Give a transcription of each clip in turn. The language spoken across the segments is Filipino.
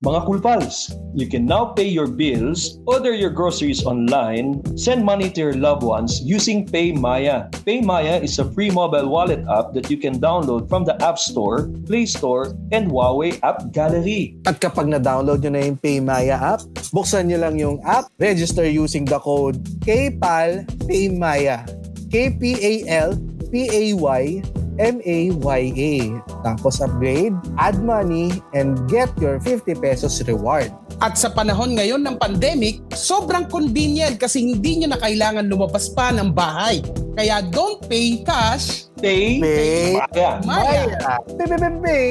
Mga cool pals, you can now pay your bills, order your groceries online, send money to your loved ones using PayMaya. PayMaya is a free mobile wallet app that you can download from the App Store, Play Store, and Huawei App Gallery. At kapag na-download nyo na yung PayMaya app, buksan nyo lang yung app, register using the code KPAL PayMaya. K-P-A-L P-A-Y M-A-Y-A. Tapos upgrade, add money, and get your 50 pesos reward. At sa panahon ngayon ng pandemic, sobrang convenient kasi hindi nyo na kailangan lumabas pa ng bahay. Kaya don't pay cash, Pay, Pay Maya. Maya. Pay, pay, pay, pay.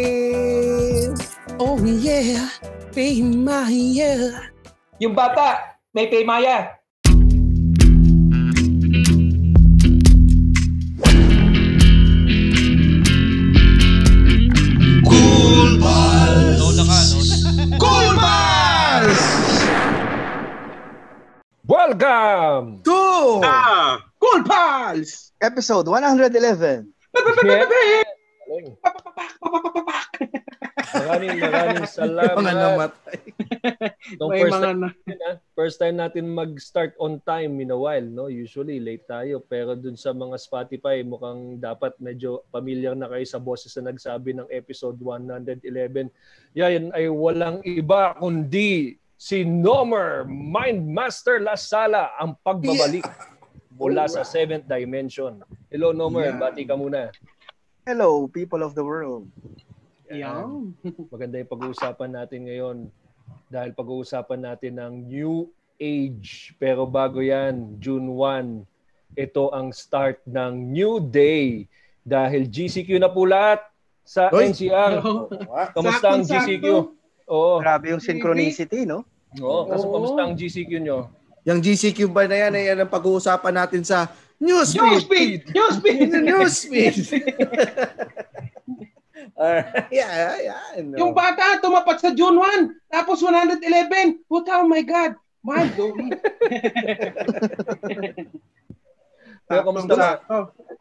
Oh yeah, pay Maya. Yung bata, may PayMaya. Welcome! Two! Ah, Cool Pals! Episode 111. Galing. Maraming maraming salamat. Mga namatay. Nung May first mga time, na... ah, first time natin mag-start on time in a while, no? Usually late tayo, pero dun sa mga Spotify, mukhang dapat medyo familiar na kayo sa boses na nagsabi ng episode 111. Yan ay walang iba kundi si Nomer Mindmaster Lasala ang pagbabalik mula sa seventh dimension. Hello Nomer, Yeah. bati ka muna. Hello, people of the world. Yan. Maganda yung pag-uusapan natin ngayon dahil pag-uusapan natin ng new age. Pero bago yan, June 1, ito ang start ng new day dahil GCQ na po lahat sa Hoy! NCR. Kamusta ang. GCQ? Oo. Grabe yung synchronicity, no? Oo, kaso Oo. kamusta ang GCQ nyo? Yung GCQ ba na yan, ay yan ang pag-uusapan natin sa Newsfeed! Newsfeed! Newsfeed! Newsfeed! Alright, yeah, yeah. No. Yung bata tumapat sa June 1, tapos 111. Puta, oh my God. Mind blowing. Pero kamusta ka? Sakto.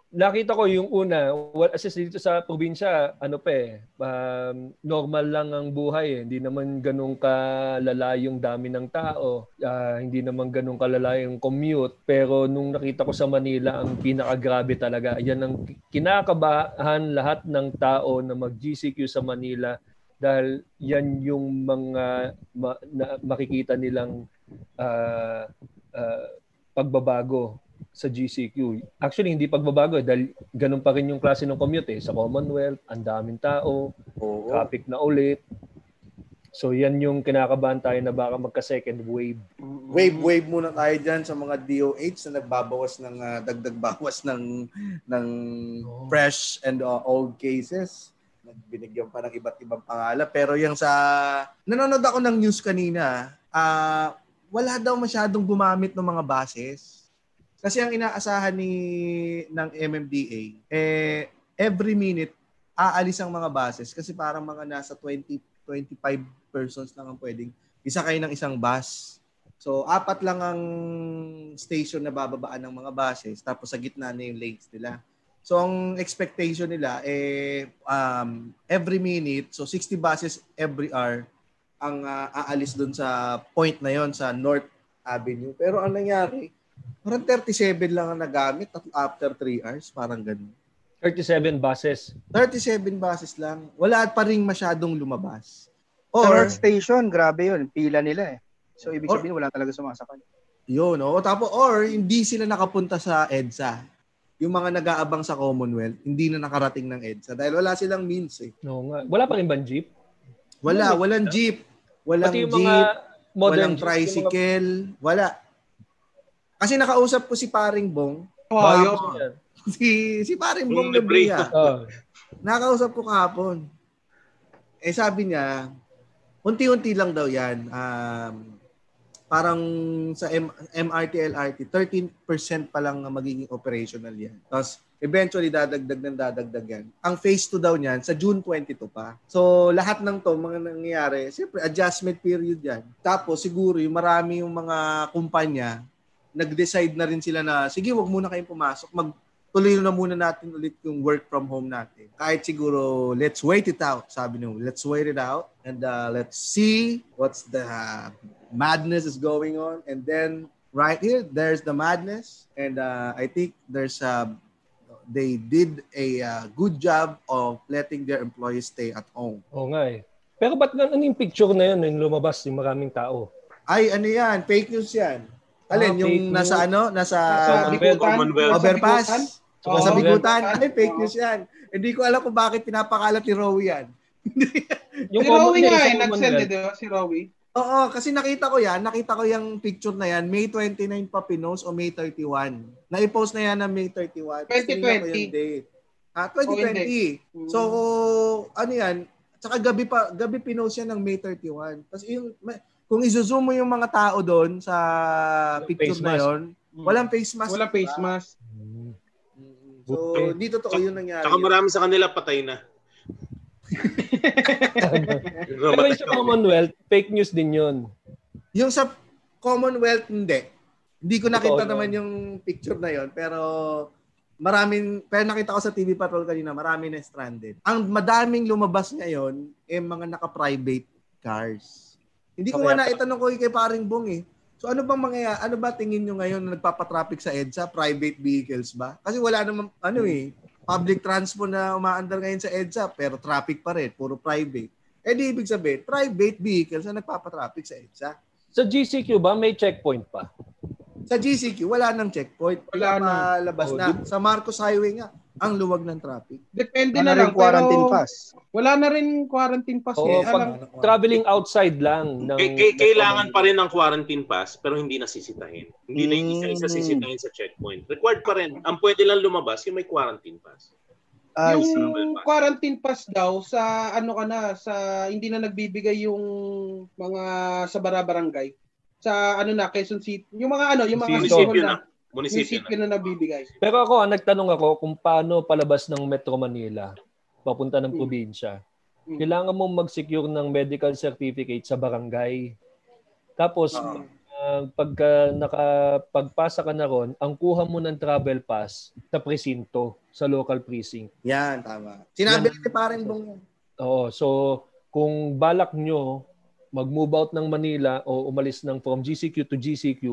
Nakita ko yung una, well, as dito sa probinsya, ano pa eh, um, normal lang ang buhay eh. Hindi naman ganun kalala yung dami ng tao. Ah, hindi naman ganun kalala yung commute. Pero nung nakita ko sa Manila, ang pinakagrabe talaga. Yan ang kinakabahan lahat ng tao na mag-GCQ sa Manila dahil yan yung mga ma- na- makikita nilang ah, ah, pagbabago sa GCQ. Actually, hindi pagbabago eh, dahil ganun pa rin yung klase ng commute eh. Sa Commonwealth, ang daming tao, Oo. traffic na ulit. So yan yung kinakabahan tayo na baka magka-second wave. Wave wave muna tayo diyan sa mga DOH na nagbabawas ng ah, dagdag bawas ng ng Oo. fresh and uh, old cases. Nagbinigyan pa ng iba't ibang pangalan pero yung sa nanonood ako ng news kanina, ah wala daw masyadong gumamit ng mga buses. Kasi ang inaasahan ni ng MMDA eh every minute aalis ang mga buses kasi parang mga nasa 20 25 persons lang ang pwedeng isa kayo ng isang bus. So, apat lang ang station na bababaan ng mga buses tapos sa gitna na yung lanes nila. So, ang expectation nila eh um, every minute, so 60 buses every hour ang ah, aalis doon sa point na yon sa North Avenue. Pero ang nangyari, parang 37 lang ang nagamit at after 3 hours, parang ganun. 37 buses. 37 buses lang. Wala pa rin masyadong lumabas. Sa Or, North Station, grabe yun. Pila nila eh. So, ibig Or- sabihin, wala talaga sumasakay. Yun, no? Tapos, or hindi sila nakapunta sa EDSA. Yung mga nag-aabang sa Commonwealth, hindi na nakarating ng EDSA dahil wala silang means eh. No, nga. Wala pa rin bang jeep? Wala, walang jeep. Walang Pati yung jeep, mga modern walang jeep, yung mga- tricycle, wala. Kasi nakausap ko si Paring Bong. Yan. si si Paring Bong Bong Libre. Lebria. Oh. Nakausap ko kahapon. Eh sabi niya, unti-unti lang daw yan. Um, parang sa M- MRT, LRT, 13% pa lang ang magiging operational yan. Tapos eventually dadagdag ng dadagdag yan. Ang phase 2 daw niyan sa June 22 pa. So lahat ng to mga nangyayari, siyempre adjustment period yan. Tapos siguro yung marami yung mga kumpanya nag-decide na rin sila na sige, wag muna kayong pumasok. Mag tuloy na muna natin ulit yung work from home natin. Kahit siguro, let's wait it out. Sabi nyo, let's wait it out and uh, let's see what's the uh, madness is going on. And then right here, there's the madness. And uh, I think there's uh, they did a uh, good job of letting their employees stay at home. Oo nga eh. Pero ba't ganun yung picture na yun yung lumabas yung maraming tao? Ay, ano yan? Fake news yan. Alin, Ah, yung fake nasa news. ano? Nasa Sa bigutan? Commonwealth. Sa overpass. bigutan? Bigutan. Ay, fake news yan. Hindi ko alam kung bakit pinapakalat ni Rowie yan. Yung si Rowie nga eh, nag-send eh, di ba? Si Rowie. Oo, kasi nakita ko yan. Nakita ko yung picture na yan. May 29 pa pinost o May 31. Na-post na yan ng May 31. Tapos tinignan ko 2020. yung date. Ah, O, hindi. 2020. So, ano yan? Tsaka gabi pa, gabi pinost yan ng May 31. Tapos yung, may- kung izo-zoom mo yung mga tao doon sa Walang picture face na mask. yon, walang face mask. Wala face mask. Hmm. Mm, So, Buti. hindi totoo yun nangyari. Tsaka marami sa kanila patay na. Pero yung sa Commonwealth, fake news din yun. Yung sa Commonwealth, hindi. Hindi ko nakita Totoo naman yun. yung picture na yon pero maraming, pero nakita ko sa TV Patrol kanina, marami na stranded. Ang madaming lumabas ngayon, eh mga naka-private cars. Hindi ko Okay, nga naitanong ko kay paring Bong eh. So ano bang mga ano ba tingin nyo ngayon na nagpapatraffic sa EDSA? Private vehicles ba? Kasi wala namang ano eh, public transport na umaandar ngayon sa EDSA pero traffic pa rin, puro private. Eh di ibig sabihin, private vehicles na nagpapatraffic sa EDSA. Sa GCQ ba, may checkpoint pa? Sa GCQ, wala nang checkpoint. Wala na. Labas Oh, na. Sa Marcos Highway nga, ang luwag ng traffic. Depende Ano na lang. quarantine pero pass. Wala na rin quarantine pass. Oo, eh. pag- Alam- Traveling outside lang. Ng, K- k- kailangan pa rin ng quarantine pass pero hindi nasisitahin. Hindi na yung isa-isa Mm. sisitahin sa checkpoint. Required pa rin. Ang pwede lang lumabas yung may quarantine pass. I yung see. quarantine pass daw sa ano ka na sa hindi na nagbibigay yung mga sa barabarangay sa ano na Quezon City yung mga ano yung mga na. na Munisipyo munisipyo na. na nabibigay Pero ako, ah, nagtanong ako kung paano palabas ng Metro Manila papunta ng Hmm. probinsya. Hmm. Kailangan mong mag-secure ng medical certificate sa barangay. Tapos, Oo. ah, pagka nakapagpasa ka na ron, ang kuha mo ng travel pass sa presinto, sa local precinct. Yan, tama. Sinabi ni paring Bong yan. Oo, so kung balak nyo mag-move out ng Manila o umalis ng from GCQ to GCQ,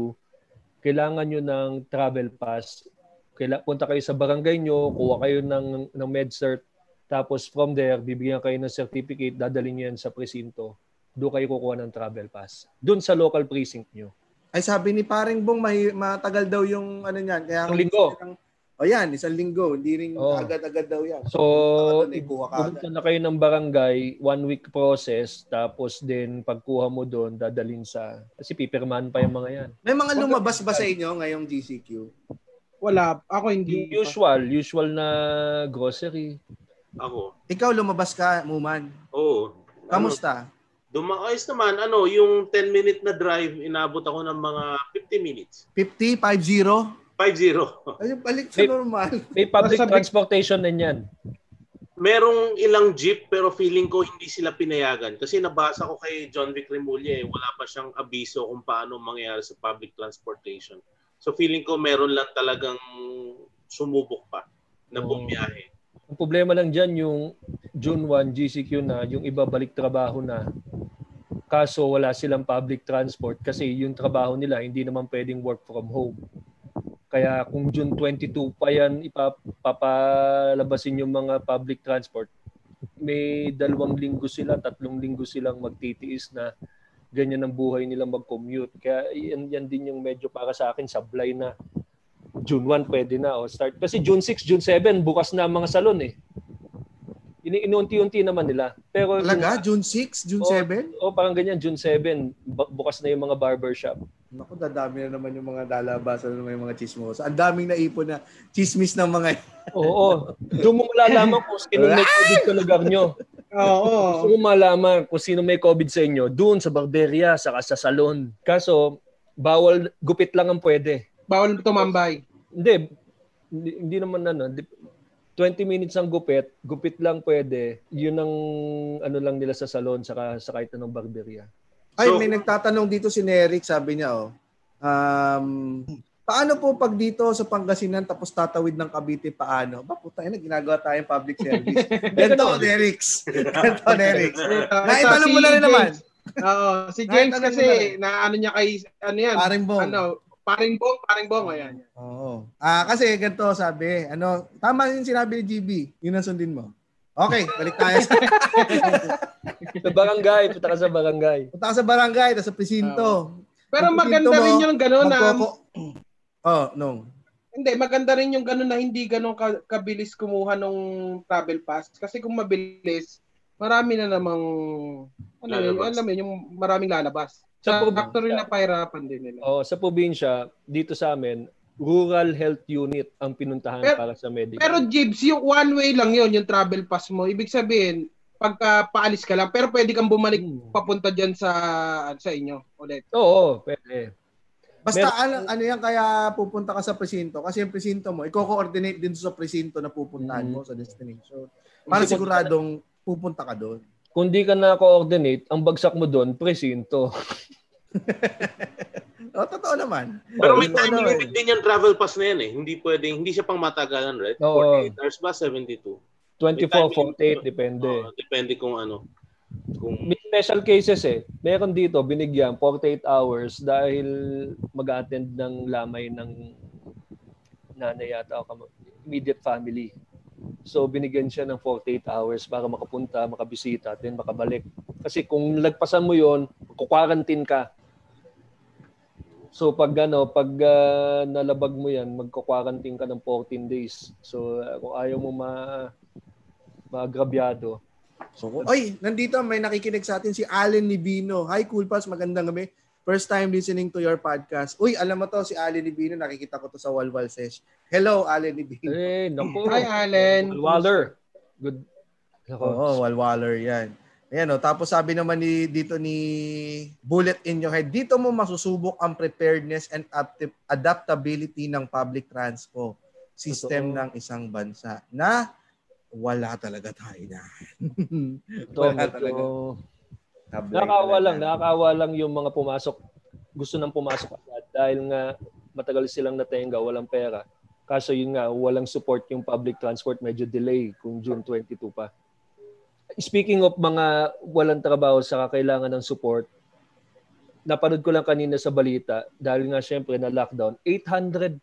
kailangan nyo ng travel pass. Kaila, punta kayo sa barangay nyo, kuha kayo ng, ng MedCert, tapos from there, bibigyan kayo ng certificate, dadalhin nyo yan sa presinto. Doon kayo kukuha ng travel pass. Doon sa local precinct nyo. Ay sabi ni paring Bong, mahi, matagal daw yung ano niyan. Kaya Isang linggo. O yan, isang linggo. Hindi rin Oo. agad-agad daw yan. So, Pumunta ka pumunta na kayo ng barangay, one week process, tapos din pagkuha mo doon, dadalhin sa, kasi pipirmahan pa yung mga yan. May mga lumabas ba sa inyo ngayong GCQ? wala ako hindi usual, usual na grocery. Ako. Ikaw lumabas ka, Muman. Oo. Kamusta? Dumakayos naman, ano, yung 10 minute na drive, inabot ako ng mga 50 minutes. 50, 5-0? 5-0. Ay, balik sa May- normal. May public transportation din yan. Merong ilang jeep pero feeling ko hindi sila pinayagan. Kasi nabasa ko kay John Vic Remulla eh, wala pa siyang abiso kung paano mangyayari sa public transportation. So feeling ko meron lang talagang sumubok pa na Oo. bumiyahe. Ang problema lang dyan, yung June 1, GCQ na, yung iba balik trabaho na. Kaso wala silang public transport kasi yung trabaho nila hindi naman pwedeng work from home. Kaya kung June 22 pa yan ipapalabasin yung mga public transport, may dalawang linggo sila, tatlong linggo silang magtitiis na ganyan ang buhay nila mag-commute. Kaya yan, yan din yung medyo para sa akin sablay na June 1 pwede na o start. Kasi June 6, June 7 bukas na ang mga salon eh. Ini inunti-unti naman nila. Pero Talaga? June 6? June Oo. 7? O parang ganyan June 7 bu- bukas na yung mga barbershop. Naku, dadami na naman yung mga lalabasan ng mga chismosa. Ang daming naipon na chismis ng mga Oo. Doon mo malalaman kung sino may COVID sa lugar nyo. oo Gusto mo malaman kung sino may COVID sa inyo, doon sa barberia, saka sa salon. Kaso, bawal, gupit lang ang pwede. bawal tumambay Hindi, hindi, hindi naman ano, di- 20 minutes ang gupit, gupit lang pwede. Yun ang ano lang nila sa salon, saka sa kahit anong barberia. Ay, So- may nagtatanong dito si Neric, sabi niya, oh. Um, Paano po pag dito sa Pangasinan tapos tatawid ng Cavite paano? Ba puta ina ginagawa tayong public service. Ganto Derix. Ganto Derix. Ah, Naitanong mo na rin naman. Oo, si James kasi na na ano niya kay ano yan? Paring bong. Ano, paring bong, paring bong ayan. Oo. Ah, kasi ganito sabi, ano, tama yung sinabi ni GB. Yun ang sundin mo. Okay, balik tayo sa Sa barangay, punta ka sa barangay. punta ka sa barangay, sa presinto. Pero Kung maganda mo, rin yung gano'n na Magkoko- Oh, no. hindi maganda rin yung gano'n na hindi gano'n ka, kabilis kumuha nung travel pass kasi kung mabilis marami na namang ano yun, alam mo yun, yung maraming lalabas. Sa Sa prob- factory na pahirapan din nila. Oh, sa probinsya, dito sa amin, rural health unit ang pinuntahan Pero- para sa medical. Pero Jibs, yung one way lang yun, yung travel pass mo. Ibig sabihin, pagka paalis ka lang, pero pwede kang bumalik Hmm. papunta dyan sa sa inyo ulit. Oo, pwede. Basta Meron- ano, ano yan kaya pupunta ka sa presinto? Kasi yung presinto mo, i-coordinate din sa presinto na pupuntahan Mm. mo sa destination. Para Hindi siguradong pupunta ka doon. Kung di ka na-coordinate, ang bagsak mo doon, presinto. O, totoo naman. Pero may Totoo time naman. limit din yung travel pass na yan eh. Hindi pwedeng, hindi siya pang matagalan, right? Oo. 48 hours ba? 72? 24, May time 48, limit. depende. Oo, depende kung ano. Kung May special cases eh. Meron dito, binigyan 48 hours dahil mag-attend ng lamay ng nanay yata o immediate family. So binigyan siya ng 48 hours para makapunta, makabisita, then makabalik. Kasi kung lagpasan mo yon, quarantine ka. So pag ano, pag ah, nalabag mo yan, magko-quarantine ka ng 14 days. So ah, kung ayaw mo ma maagrabyado, So, oy, nandito may nakikinig sa atin si Allen Nibino. Hi, Cool Pals. Magandang gabi. First time listening to your podcast. Uy, alam mo to, si Allen Nibino. Nakikita ko to sa Walwal Sesh. Hello, Allen Nibino. eh, naku. Hi, Allen. Waller. Good. Nako. Oo, Walwaler yan. Ayan o, tapos sabi naman ni dito ni Bullet in your head, dito mo masusubok ang preparedness and adap- adaptability ng public transport system Totoo. ng isang bansa na wala talaga tayo na. Wala talaga. Talaga. lang, nakakawa lang yung mga pumasok, gusto nang pumasok agad dahil nga matagal silang natenga, walang pera. Kaso yun nga, walang support yung public transport, medyo delay kung June 22 pa. Speaking of mga walang trabaho sa kailangan ng support, napanood ko lang kanina sa balita, dahil nga syempre na lockdown, 800,000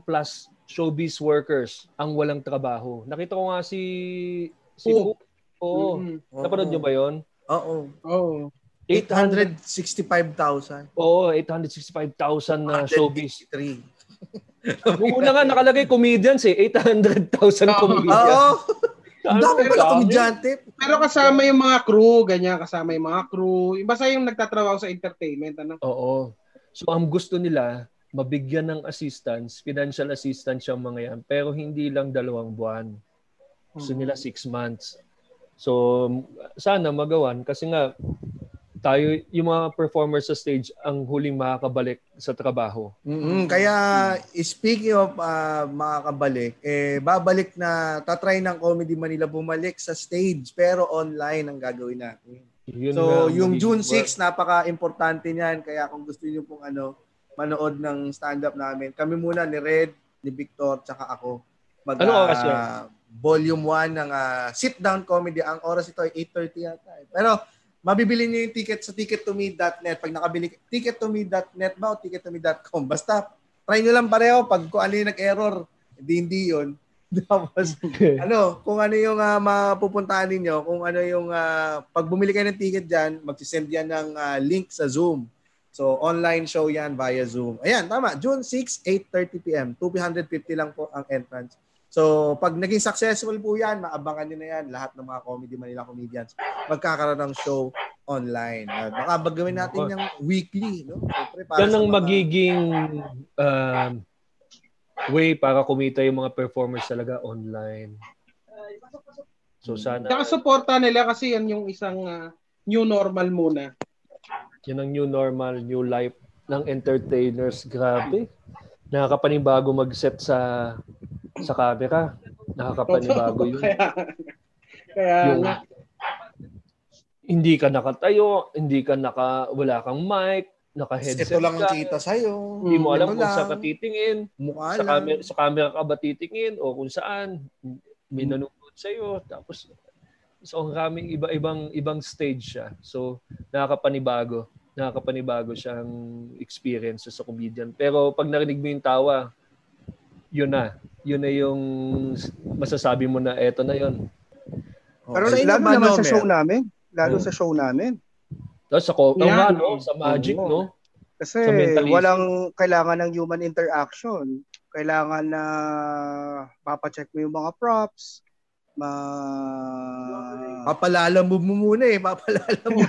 plus showbiz workers ang walang trabaho. Nakita ko nga si si Oh. Oo. Oo. Napanood niyo ba 'yon? Oo. Oo. 865,000. Oo, 865,000 na showbiz. 183. Nung una nga nakalagay comedians eh, 800,000 Oo. comedians. Oo. Ang dami pala dami. komedyante. Pero kasama yung mga crew, ganyan, kasama yung mga crew. Basta yung nagtatrabaho sa entertainment, ano? Oo. So ang gusto nila, mabigyan ng assistance, financial assistance yung mga yan, pero hindi lang dalawang buwan. Gusto nila six months. So sana magawan kasi nga tayo, yung mga performers sa stage, ang huling makakabalik sa trabaho. mm Kaya speaking of ah, makakabalik, eh babalik na tatry ng Comedy Manila bumalik sa stage pero online ang gagawin natin. Yun so ang yung June magiging 6 napaka-importante niyan kaya kung gusto niyo pong ano manood ng stand-up namin, kami muna ni Red, ni Victor, tsaka ako mag Anong oras yun? ah, volume 1 ng ah, sit down comedy. Ang oras ito ay 8:30 yata. eh. Pero mabibili niyo yung ticket sa tickettome.net. Pag nakabili, tickettome.net ba o tickettome.com? Basta, try nyo lang pareho. Pag kung ano yung nag-error, hindi hindi yun. Tapos, ano, kung ano yung uh, mapupuntahan ninyo, kung ano yung, ah, pag bumili kayo ng ticket dyan, magsisend yan ng ah, link sa Zoom. So, online show yan via Zoom. Ayan, tama. June 6, 8.30pm. 250 lang po ang entrance. So, pag naging successful po yan, maabangan nyo na yan. Lahat ng mga Comedy Manila comedians magkakaroon ng show online. Uh, baka bagawin natin yung weekly. No? Siyempre, para Yan ang mga- magiging um, way para kumita yung mga performers talaga online. So sana Tsaka suporta nila kasi yan yung isang ah, new normal muna. yun ang new normal, new life ng entertainers. Grabe. Nakakapanibago mag-set sa sa camera. Nakakapanibago yun. kaya, kaya Yung nga, hindi ka nakatayo, hindi ka naka wala kang mic, naka-headset Ito lang ang ka. kita sa'yo. Hindi mo alam Ito kung saan lang. ka titingin. Mukha Sa lang. camera, sa camera ka ba titingin o kung saan. May Hmm. nanonood sa'yo. Tapos, so ang raming iba-ibang ibang stage siya. So, nakakapanibago. Nakakapanibago siyang experience sa comedian. Pero pag narinig mo yung tawa, yun na. Yun na yung masasabi mo na eto na yun. Oh, Pero inyo lalo naman sa show namin. Lalo Hmm. sa show namin. Tapos sa, ko- Yeah. nga, no? sa magic, Oo. no? Kasi walang kailangan ng human interaction. Kailangan na papacheck mo yung mga props. Ma... Papalala mo mo muna eh. Papalala mo.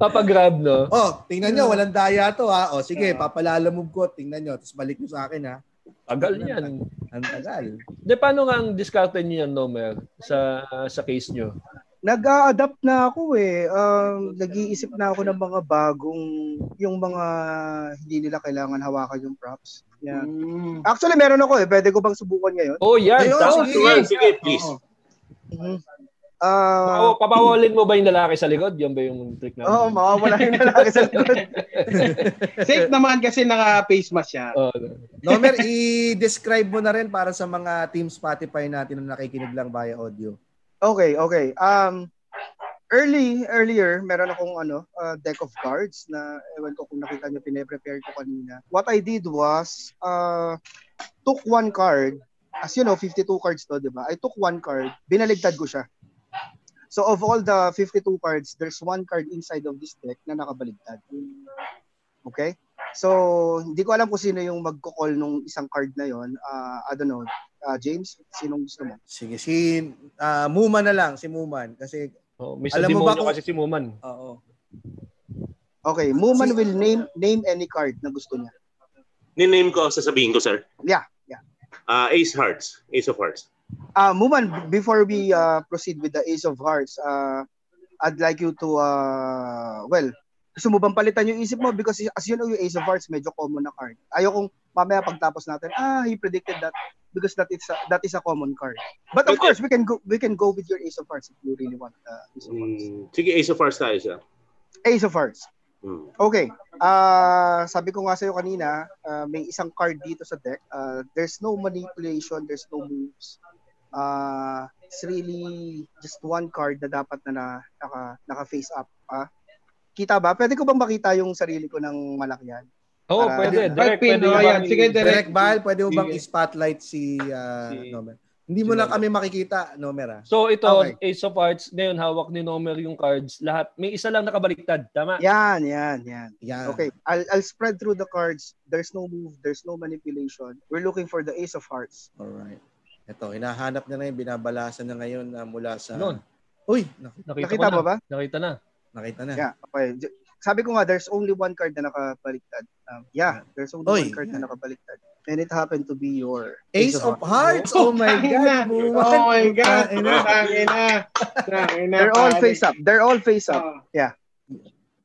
Papagrab, no? oh, tingnan nyo, walang daya to ha. O sige, papalala mo ko. Tingnan nyo. Tapos balik nyo sa akin ha. Tagal yan. Ang tagal. De, paano nga ang discarte niyo yan, Nomer, sa sa case nyo? Nag-a-adapt na ako eh. Um, nag-iisip na ako ng mga bagong, yung mga hindi nila kailangan hawakan yung props. Yeah. Mm. Actually, meron ako eh. Pwede ko bang subukan ngayon? Oh, yan. Ayun, sige. Sige, sige, please. Oo. Mhm. Ah, Papaw- papawalin mo ba yung lalaki sa likod? Yan ba yung trick namin? Oo, mawawala yung lalaki sa likod. Safe naman kasi naka-face mask siya. Oh, Nomer, i-describe mo na rin para sa mga team Spotify natin na nakikinig lang via audio. Okay, okay. Um, early, earlier, meron akong ano, uh, deck of cards na ewan ko kung nakita niyo, pine-prepare ko kanina. What I did was, uh, took one card, as you know, 52 cards to, di ba? I took one card, binaligtad ko siya. So of all the 52 cards, there's one card inside of this deck na nakabaligtad. Okay? So, hindi ko alam kung sino yung magko-call nung isang card na yon. Uh, I don't know. Uh, James, sinong gusto mo? Sige, si ah, Muman na lang, si Muman. Kasi, oh, may Alam mo ba kung- kasi si Muman. oo. Okay, Muman Si- will name name any card na gusto niya. Niname ko, sasabihin ko, sir. Yeah, yeah. Ah, Ace Hearts. Ace of Hearts. Uh, Muman, before we uh, proceed with the Ace of Hearts, uh, I'd like you to, uh, well, gusto mo bang palitan yung isip mo? Because as you know, yung Ace of Hearts, medyo common na card. Ayaw kong mamaya pagtapos natin, ah, he predicted that because that is a, that is a common card. But of Okay. course, we can go we can go with your Ace of Hearts if you really want the Ace of Hearts. Mm, sige, Ace of Hearts tayo, sir. Ace of Hearts. Mm. Okay. Ah, sabi ko nga sa'yo kanina, ah, may isang card dito sa deck. Ah, there's no manipulation, there's no moves. Ah, it's really just one card na dapat na, na naka, naka face up. Ah. Kita ba? Pwede ko bang makita yung sarili ko ng malakyan? Oo, oh, Para- pwede. Ay, Direct, pin, pwede oh, yan. Sige, direct. Direct Bal, pwede mo bang Sige. i-spotlight si, ah, Si- Nomer? Hindi mo si lang Nomer. kami makikita, Nomer ah. So ito, Okay. Ace of Hearts, ngayon hawak ni Nomer yung cards. Lahat, may isa lang nakabaliktad. Tama? Yan, yan, yan. Yan. Okay, I'll, I'll spread through the cards. There's no move, there's no manipulation. We're looking for the Ace of Hearts. Alright. Ito, hinahanap niya na yun, binabalasan niya ngayon na mula sa... Noon. Uy, nak- Nakita, Nakita mo na. ba? Nakita na. nakita na. Yeah, okay. Sabi ko nga, there's only one card na nakabaliktad. Um, yeah, there's only Oy, one card yeah. na nakabaliktad. And it happened to be your Ace of Hearts! Oh my God! Oh my God. Tain na. Tangin na. Tangin na. They're all face up. They're all face up. Oh.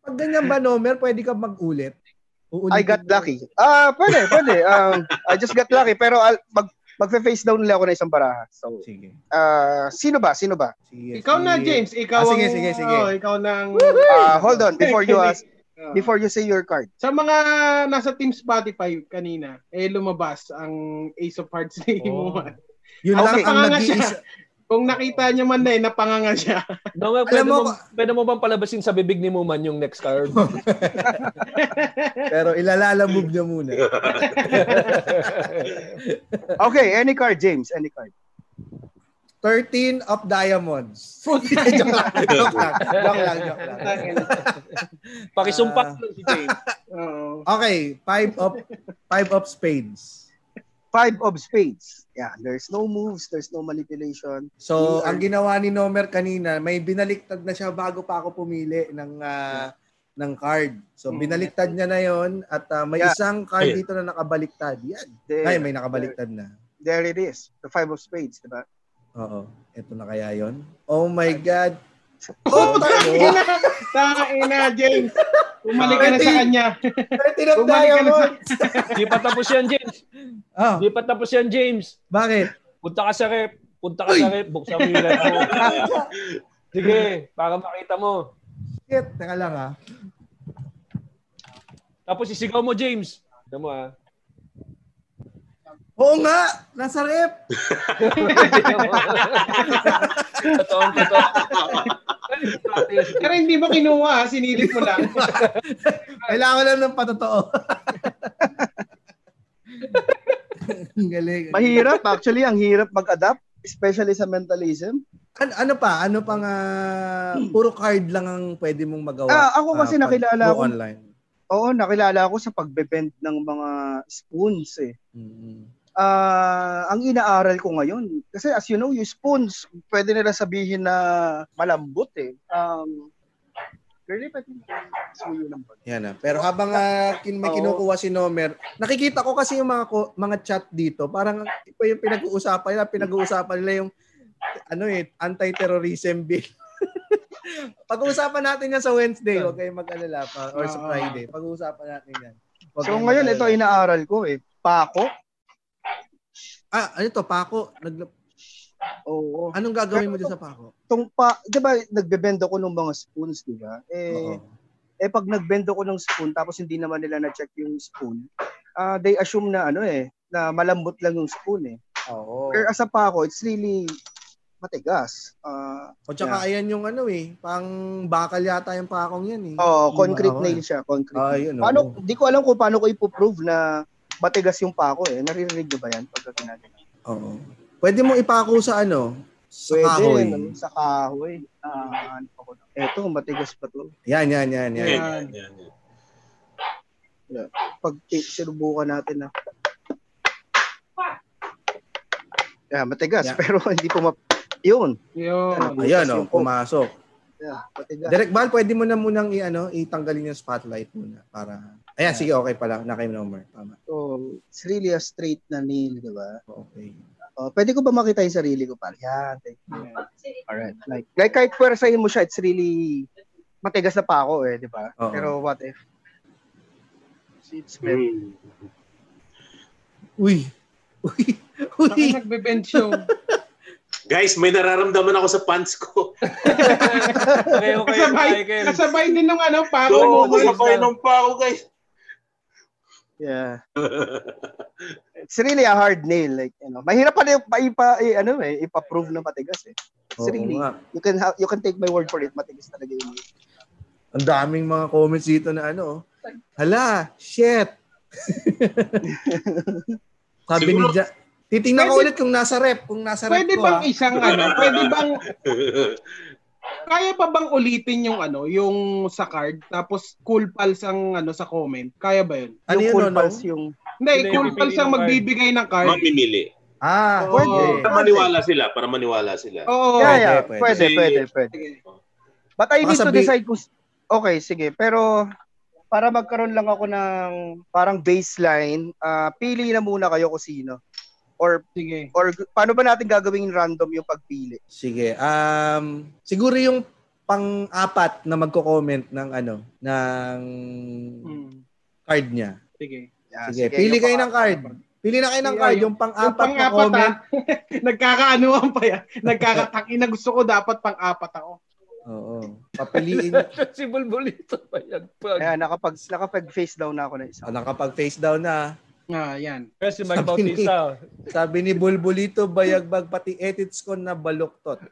Pag ganyan ba, Nomer, pwede ka mag-ulit? I got lucky. Ah, pwede, pwede. Um, I just got lucky. Pero I'll, mag, magfe-face down nila ako na isang baraha. So, Sige. ah, sino ba? Sino ba? sige Ikaw na, sige. James. Ikaw Ah, sige, ang... sige, sige. Oh, ikaw nang... Ah, hold on before you ask, Oh. before you say your card. Sa mga nasa Team Spotify kanina, eh lumabas ang Ace of Hearts ni Oh. Yun Okay. lang ang Napanganga siya. nag-iisa. Kung nakita niyo man na eh, napanganga siya. Nomer, pwede, Alam mo, mo, pwede mo bang palabasin sa bibig ni Muman yung next card? Pero ilalalamove niya muna. Okay, any card, James. Any card. 13 of diamonds. joke lang, joke lang, joke lang, joke lang. Pakisumpak Ah. lang si James. Oo. Okay, five of five of spades. Five of spades. Yeah, there's no moves, there's no manipulation. So, are- ang ginawa ni Nomer kanina, may binaliktad na siya bago pa ako pumili ng ah, ng card. So, Mm. binaliktad niya na 'yon at ah, may Yeah. isang card dito na nakabaliktad. Yan. There, Ay, may nakabaliktad na. there it is. The five of spades, diba? Oo. Ito na kaya 'yon. Oh my god. Oh, tangina. Tangina, James. Umalik ka na sa kanya. 13 of Bumalik ka na sa- diamonds. Di pa tapos yan, James. Oh, Di pa tapos yan, James. bakit? Punta ka sa rep. Punta ka sa rep. Buksan mo yung. Sige, para makita mo. Shit, teka lang ah. Tapos isigaw mo, James. Tignan mo ah. Oo nga, nasa rep. totoo, totoo. Pero hindi mo kinuha, ha? sinilip mo lang. Kailangan lang ng patotoo. Galing. Mahirap, actually, ang hirap mag-adapt, especially sa mentalism. Ano, ano pa? Ano pang ah, puro card lang ang pwede mong magawa? Ah, ako kasi pag nakilala ko- online. Oo, nakilala ko sa pagbebend ng mga spoons eh. Mm. Ah, ang inaaral ko ngayon, kasi as you know, yung spoons, pwede nila sabihin na malambot eh. Um, Girlie, pwede suyo ng bag. Yan na. Pero habang ah, kin may kinukuha si Nomer, nakikita ko kasi yung mga ko- mga chat dito, parang iba yung pinag-uusapan nila, pinag-uusapan nila yung ano eh, anti-terrorism bill. Pag-uusapan natin yan sa Wednesday, huwag kayong mag-alala pa, or sa Oo. Friday. Pag-uusapan natin yan. Huwag So ngayon, ito inaaral ko eh. Pako. Ah, ano to, Pako? Nag- Oo. anong gagawin mo dyan sa Pako? Tong pa, 'di ba, nagbebend ako ng mga spoons, 'di ba? Eh Oo. eh pag nagbend ako ng spoon tapos hindi naman nila na-check yung spoon, ah they assume na ano eh, na malambot lang yung spoon eh. Oo. Pero as a pako, it's really matigas. Ah, O tsaka ayan yung ano eh, pang bakal yata yung pakong yan eh. oh, Yung concrete nail siya, concrete. Ah, yun. Paano, oo. di ko alam kung paano ko ipo-prove na matigas yung pako eh. Naririnig niyo ba yan pagka ginagawa? Oo. Pwede mo ipako sa ano? Sa Pwede, kahoy. no? sa kahoy. Ah, ano ko? Eto, matigas pa to. Yan, yan, yan, yan. Yan, yan, yan. Pag t- sinubukan natin na. Yeah, matigas, Yeah. pero hindi po ma- yun. Yun. Ayan, oh, pumasok. Yeah, matigas. Direct Val, pwede mo na munang i, ano, itanggalin yung spotlight muna para... Ayan, sige, okay pala. Na kay number. Tama. So, it's really a straight na nail, di ba? Okay. Oh, pwede ko ba makita yung sarili ko pala? Yan, thank you. Alright. Like, like kahit pwersahin mo siya, it's really matigas na pa ako eh, di ba? Oo. Pero what if? It's very Hmm. Uy! Uy! Uy! nagbe-bench show. Guys, may nararamdaman ako sa pants ko. Okay, okay. Kasabay, Michael. kasabay din ng ano, pako Oo, mo. kasabay ng pa ako, guys. Yeah. It's really a hard nail like, you know. Mahirap pa rin ipa, ipa eh, ano eh, ipa-prove na matigas eh. It's Oo really nga. you can have you can take my word for it, matigas talaga yun. Ang daming mga comments dito na ano. Hala, shit! Sabi ni Siguro- Ja, titingnan ko Pwede- ulit kung nasa rep, kung nasa rep Pwede ko bang ah. isang ano, pwede bang kaya pa bang ulitin yung ano, yung sa card tapos cool pals ang ano sa comment? Kaya ba yun? Ano yung yun, cool no, pals yung Hindi, Hindi, cool pals ang magbibigay ng card. Mamimili. Ah, Oo. pwede. Para maniwala sila, para maniwala sila. Oo. yeah, yeah, pwede. pwede, pwede, pwede. Sige. But I need to decide kung Okay, sige, pero para magkaroon lang ako ng parang baseline, ah, pili na muna kayo kung sino. Or Sige. or paano ba natin gagawing random yung pagpili? Sige. Um, siguro yung pang-apat na magko-comment ng ano, ng Hmm. card niya. Sige. Yeah, Sige, pili yung kayo ng pang- card. Pili na kayo ng card, yung- yung pang-apat Yung na pang-apat comment. ah. Nagkakaanuhan pa yan. Nagkakataki na gusto ko dapat pang-apat ako. Oo. Papiliin. si Bulbulito pa yan. Pag, Ayan, nakapag nakapag face down na ako na isa. Ah, nakapag-face down na. Ah, yan. Kasi Mike Sabi ni- Bautista. Sabi ni Bulbulito, bayagbag pati edits ko na baluktot.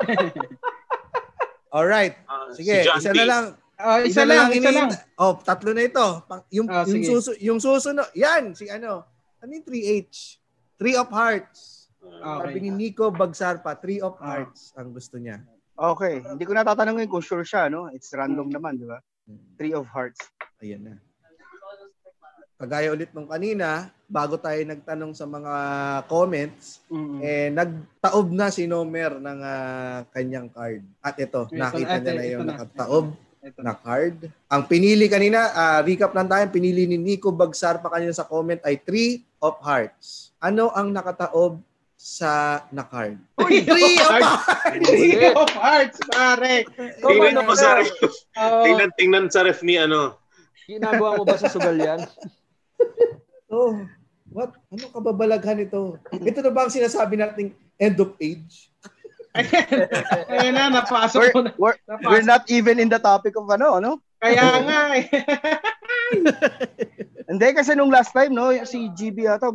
Alright. Ah, Sige, si John isa na lang. Ah, isa, lang, isa lang. Oh, tatlo na ito. Pang, yung, Ah, yung, susu, yung susunod. Yan, si ano. Ano yung 3H? Three of Hearts. Ah, Sabi Okay. ni Nico Bagsarpa, Three of Ah. Hearts ang gusto niya. Okay, hindi ko natatanungin kung sure siya, no? It's random naman, di ba? Three of hearts. Ayan na. Kagaya ulit nung kanina, bago tayo nagtanong sa mga comments, Mm-mm. eh nagtaob na si Nomer ng ah, kanyang card. At ito, Ito, nakita ito, niya na yung na. nakataob Ito. na card. Ang pinili kanina, ah, recap lang tayo, pinili ni Nico Bagsar pa kanina sa comment ay Three of Hearts. Ano ang nakataob sa na card? Three of Hearts! Three of hearts, pare. Tingnan mo sa ref. Tingnan, tingnan sa ref ni ano. Ginagawa mo ba sa sugal yan? Oh, what? Ano kababalaghan ito? Ito na ba ang sinasabi nating end of age? Ayun na, napasok We're, na. we're, Napasok. we're not even in the topic of ano, ano? Kaya nga eh. Hindi kasi nung last time no, si GB ata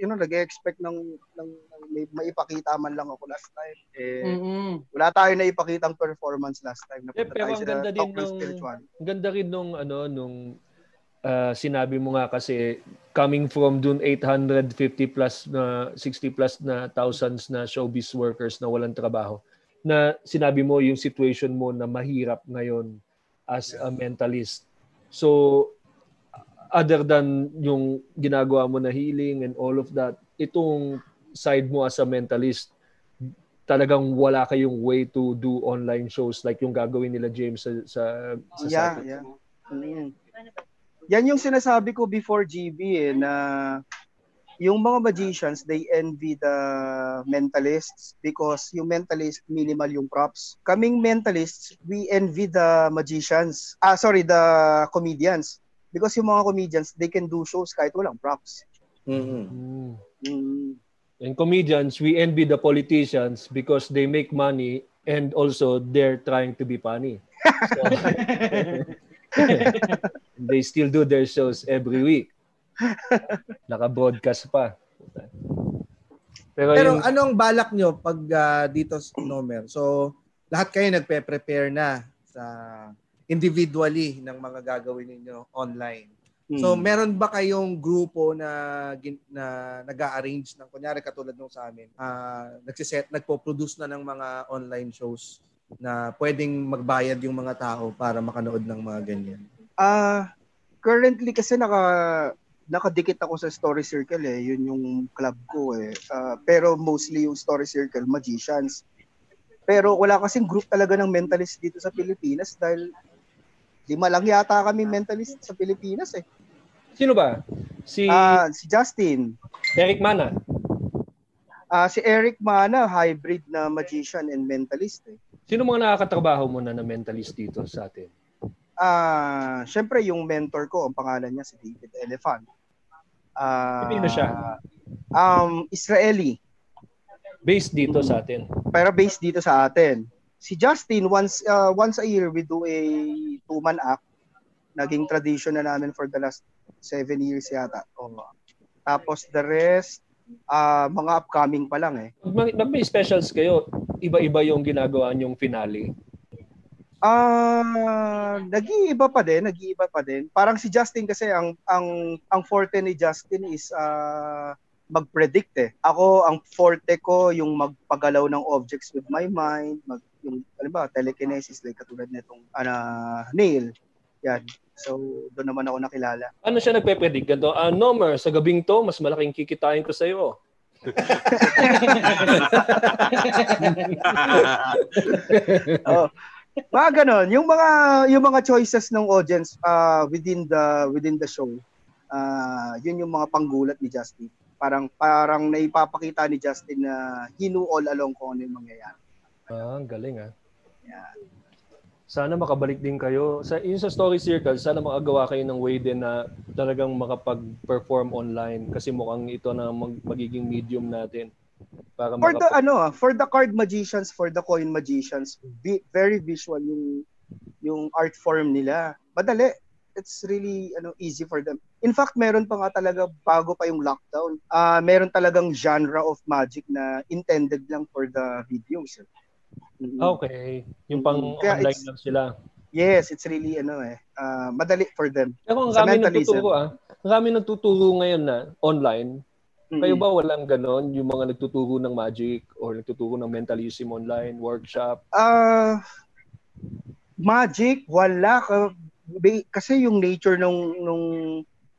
you know, nag-expect ng, ng, ng may, maipakita man lang ako last time. Eh, Mm-mm. wala tayo na ipakitang performance last time. Eh, Napunta pero tayo ang ganda din nung Spiritual. ang ganda rin nung ano nung ah, sinabi mo nga kasi coming from dun 850 plus na 60 plus na thousands na showbiz workers na walang trabaho na sinabi mo yung situation mo na mahirap ngayon as a mentalist. So other than yung ginagawa mo na healing and all of that, itong side mo as a mentalist, talagang wala kayong way to do online shows like yung gagawin nila James sa sa, sa Yeah, site. yeah. Mm. Yan yung sinasabi ko before GB eh, na yung mga magicians, they envy the mentalists because yung mentalist, minimal yung props. Kaming mentalists, we envy the magicians. Ah, sorry, the comedians. Because yung mga comedians, they can do shows kahit walang props. Mhm. Mm. Mm. And comedians, we envy the politicians because they make money and also they're trying to be funny. So, they still do their shows every week. Naka-broadcast pa. Pero, Pero yung, anong balak nyo pag ah, dito sa Nomer? So, lahat kayo nagpe-prepare na sa individually ng mga gagawin ninyo online. So, Mm. meron ba kayong grupo na gin- na nag-arrange ng kunyari katulad nung sa amin, ah nagsiset nagpo-produce na ng mga online shows na pwedeng magbayad yung mga tao para makanood ng mga ganyan. Ah, currently kasi naka nakadikit ako sa Story Circle eh, yun yung club ko eh. Ah, pero mostly yung Story Circle magicians. Pero wala kasing group talaga ng mentalist dito sa Pilipinas dahil lima lang yata kami mentalist sa Pilipinas eh. sino ba? Si Ah, si Justin, Eric Mana. ah si Eric Mana, hybrid na magician and mentalist eh. Sino mga nakakatrabaho mo na na mentalist dito sa atin? Ah, syempre yung mentor ko, ang pangalan niya si David Elephant. Ah, Sino siya? Um, Israeli. Based dito sa atin. pero based dito sa atin. Si Justin, once uh, once a year, we do a two-man act. Naging tradition na namin for the last seven years yata. Oo. Tapos the rest, uh, mga upcoming pa lang eh. Pag may, pag may specials kayo, iba-iba yung ginagawa niyong finale. Ah, nag-iiba pa din, nag-iiba pa din. Parang si Justin kasi ang ang ang forte ni Justin is ah mag-predict eh. Ako ang forte ko yung magpagalaw ng objects with my mind, mag yung ano ba, telekinesis like katulad nitong ana nail. Yan. So doon naman ako nakilala. Ano siya nagpe-predict? Ganito, ah, Nomer, sa gabing to, mas malaking kikitain ko sa'yo. oh. Mga ganon, yung mga yung mga choices ng audience uh, within the within the show. Uh, yun yung mga panggulat ni Justin. Parang parang naipapakita ni Justin na he knew all along kung ano yung mangyayari. Ah, ang galing ah. Yan. Sana makabalik din kayo. Sa, yung sa Story Circle, sana makagawa kayo ng way din na talagang makapag-perform online kasi mukhang ito na mag- magiging medium natin. Para For the makapag- ano, ah, for the card magicians, for the coin magicians, vi- very visual yung yung art form nila. Madali. It's really ano easy for them. In fact, meron pa nga talaga bago pa yung lockdown. Ah, meron talagang genre of magic na intended lang for the videos. Mhm. Okay. Yung pang Kaya online lang sila. Yes, it's really ano eh, ah, madali for them. Pero ang mentalism. nagtuturo ah. Ang rami nagtuturo ngayon na online. Mhm. Kayo ba walang ganon? Yung mga nagtuturo ng magic or nagtuturo ng mentalism online, workshop? Ah, magic wala kasi yung nature nung nung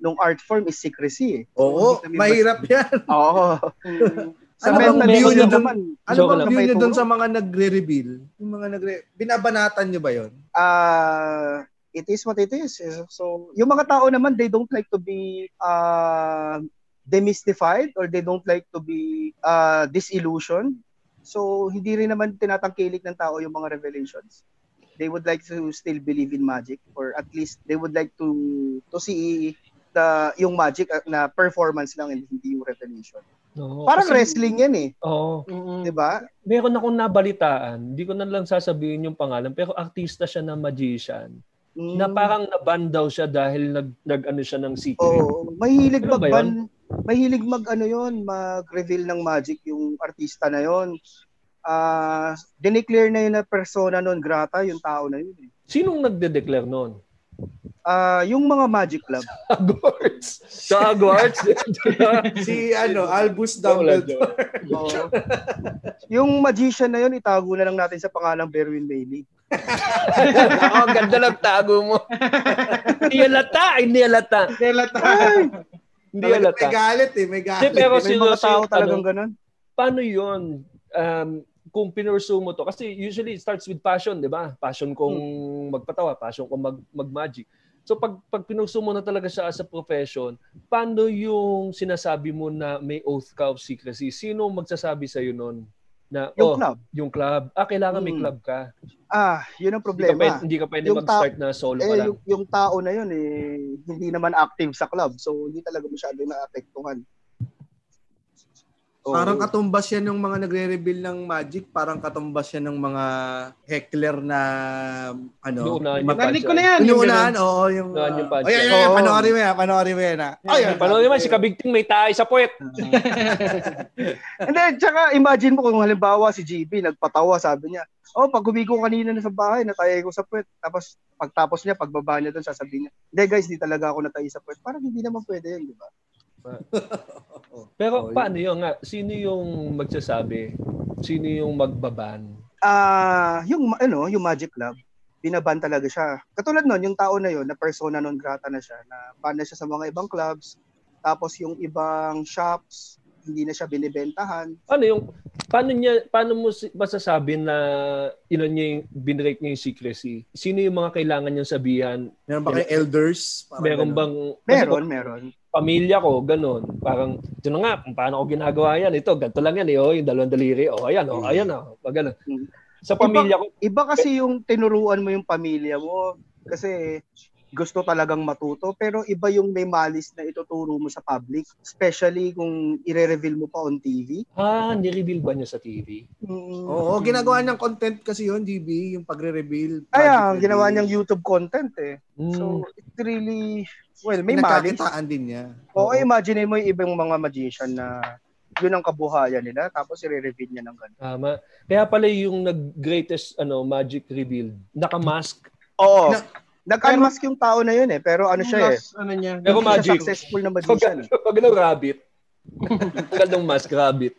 nung art form is secrecy eh. Oo, kami mahirap yan. Oo. Sa Ano bang mentalism view nyo naman, Ano Joke bang view nyo turo. sa mga nagre-reveal? Yung mga nagre Binabanatan nyo ba yon? ah it is what it is. So, yung mga tao naman, they don't like to be uh, demystified or they don't like to be uh, disillusioned. So, hindi rin naman tinatangkilik ng tao yung mga revelations. They would like to still believe in magic or at least they would like to to see the yung magic uh, na performance lang and hindi yung revelation. No, Parang kasi- wrestling yan eh, Oo. Mm-mm. 'di ba? meron akong nabalitaan, hindi ko na lang sasabihin yung pangalan, pero artista siya na magician. Mm. Na parang naban daw siya dahil nag, nag ano siya ng secret. Oo, mahilig Ano ba mag mahilig mag ano yon, mag-reveal ng magic yung artista na yon. Ah, dineclare na yun na persona non grata yung tao na yun. eh. Sinong nagde-declare noon? Ah, yung mga magic club. Hogwarts. Sa Hogwarts. si ano, Albus Dumbledore. Oo. yung magician na yun, itago na lang natin sa pangalang Berwin Bailey. oh, ganda ng tago mo. Hindi halata, hindi halata. Hindi Talaga halata. May galit eh, may galit. Hindi, pero May mga tao yung talagang tanong, ganun. paano yun? Um, kung pinursu mo to, kasi usually it starts with passion, di ba? Passion kong magpatawa, passion kong mag, mag-magic. So pag, pag pinursu mo na talaga siya as a profession, paano yung sinasabi mo na may oath ka of secrecy? Sino magsasabi sa'yo nun? Na, Yung oh, club. yung club. Ah, kailangan may Mm. club ka. Ah, yun ang Hindi ka problema. pwede, hindi ka pwede Yung mag-start na solo ka eh, lang. yung, yung tao na yun, eh, hindi naman active sa club. So, hindi talaga masyado naapektuhan. Oo. Parang katumbas yan ng mga nagre-reveal ng magic. Parang katumbas yan ng mga heckler na ano. Inuunahan yung Narinig ko na yan. yung Inuunahan, oo. Yung, Inuunahan yung uh, punch. oh, yan, yan, yan, Oo. panoorin mo yan, panoorin mo yan. ah. Ay, Ay, paano naman, si Kabigting may tayo sa puwet. And then, tsaka imagine mo kung halimbawa si GB nagpatawa, sabi niya, oh, pag humigo kanina na sa bahay, natayay ko sa puwet. Tapos, pagtapos niya, pagbaba niya doon, sasabihin niya, hindi guys, di talaga ako natay sa puwet. Parang hindi naman pwede yun, di ba? Pero Oh, paano yun nga? Sino yung magsasabi? Sino yung magbaban? Ah, yung ano, yung Magic Club, binaban talaga siya. Katulad nun, yung tao na yun, na persona non grata na siya, na ban na siya sa mga ibang clubs, tapos yung ibang shops, hindi na siya binibentahan. Ano yung paano niya paano mo masasabi na ino niya yung binrake niya yung secrecy? Sino yung mga kailangan niyang sabihan? Meron ba kayong elders? Parang Meron ganun. bang Meron, meron. pamilya ko ganun, parang ito na nga paano ko ginagawa yan. Ito ganito lang yan eh, oh, yung dalawang daliri. Oh, ayan, oh, ayan oh, pag ganun. Sa pamilya ko, Iba kasi yung tinuruan mo yung pamilya mo kasi gusto talagang matuto pero iba yung may malis na ituturo mo sa public especially kung ire-reveal mo pa on TV. ah, ni-reveal ba niya sa TV? Mm. Oo, ginagawa niyang content kasi yun, GB, yung pagre-reveal. Ay, ah, ginawa niyang YouTube content eh. Mm. So, it really, well, may malis. Din niya. Oo, imagine mo yung ibang mga magician na yun ang kabuhayan nila tapos i-reveal niya ng ganun. Tama. Kaya pala yung nag-greatest ano magic reveal, naka-mask. Oo. Na- Nag-unmask yung tao na yun eh, pero ano siya eh. Ano niya. Pero magic. successful na magician. pag ano, rabbit. Tagal ng mask, rabbit.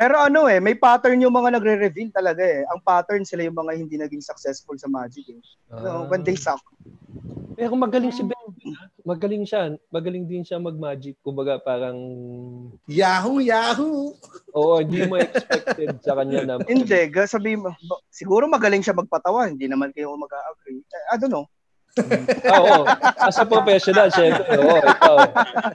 Pero ano eh, may pattern yung mga nagre-reveal talaga eh. Ang pattern sila yung mga hindi naging successful sa magic eh. Ah. So, when they suck. Pero magaling si Ben. Magaling siya. Magaling din siya mag-magic. Kumbaga parang, Yahoo, Yahoo! oo, hindi mo expected sa kanya na. Hindi, ga- sabi mo, siguro magaling siya magpatawa, hindi naman kayo mag-agree. I don't know. Oo. As a professional, syempre. Oo, ikaw.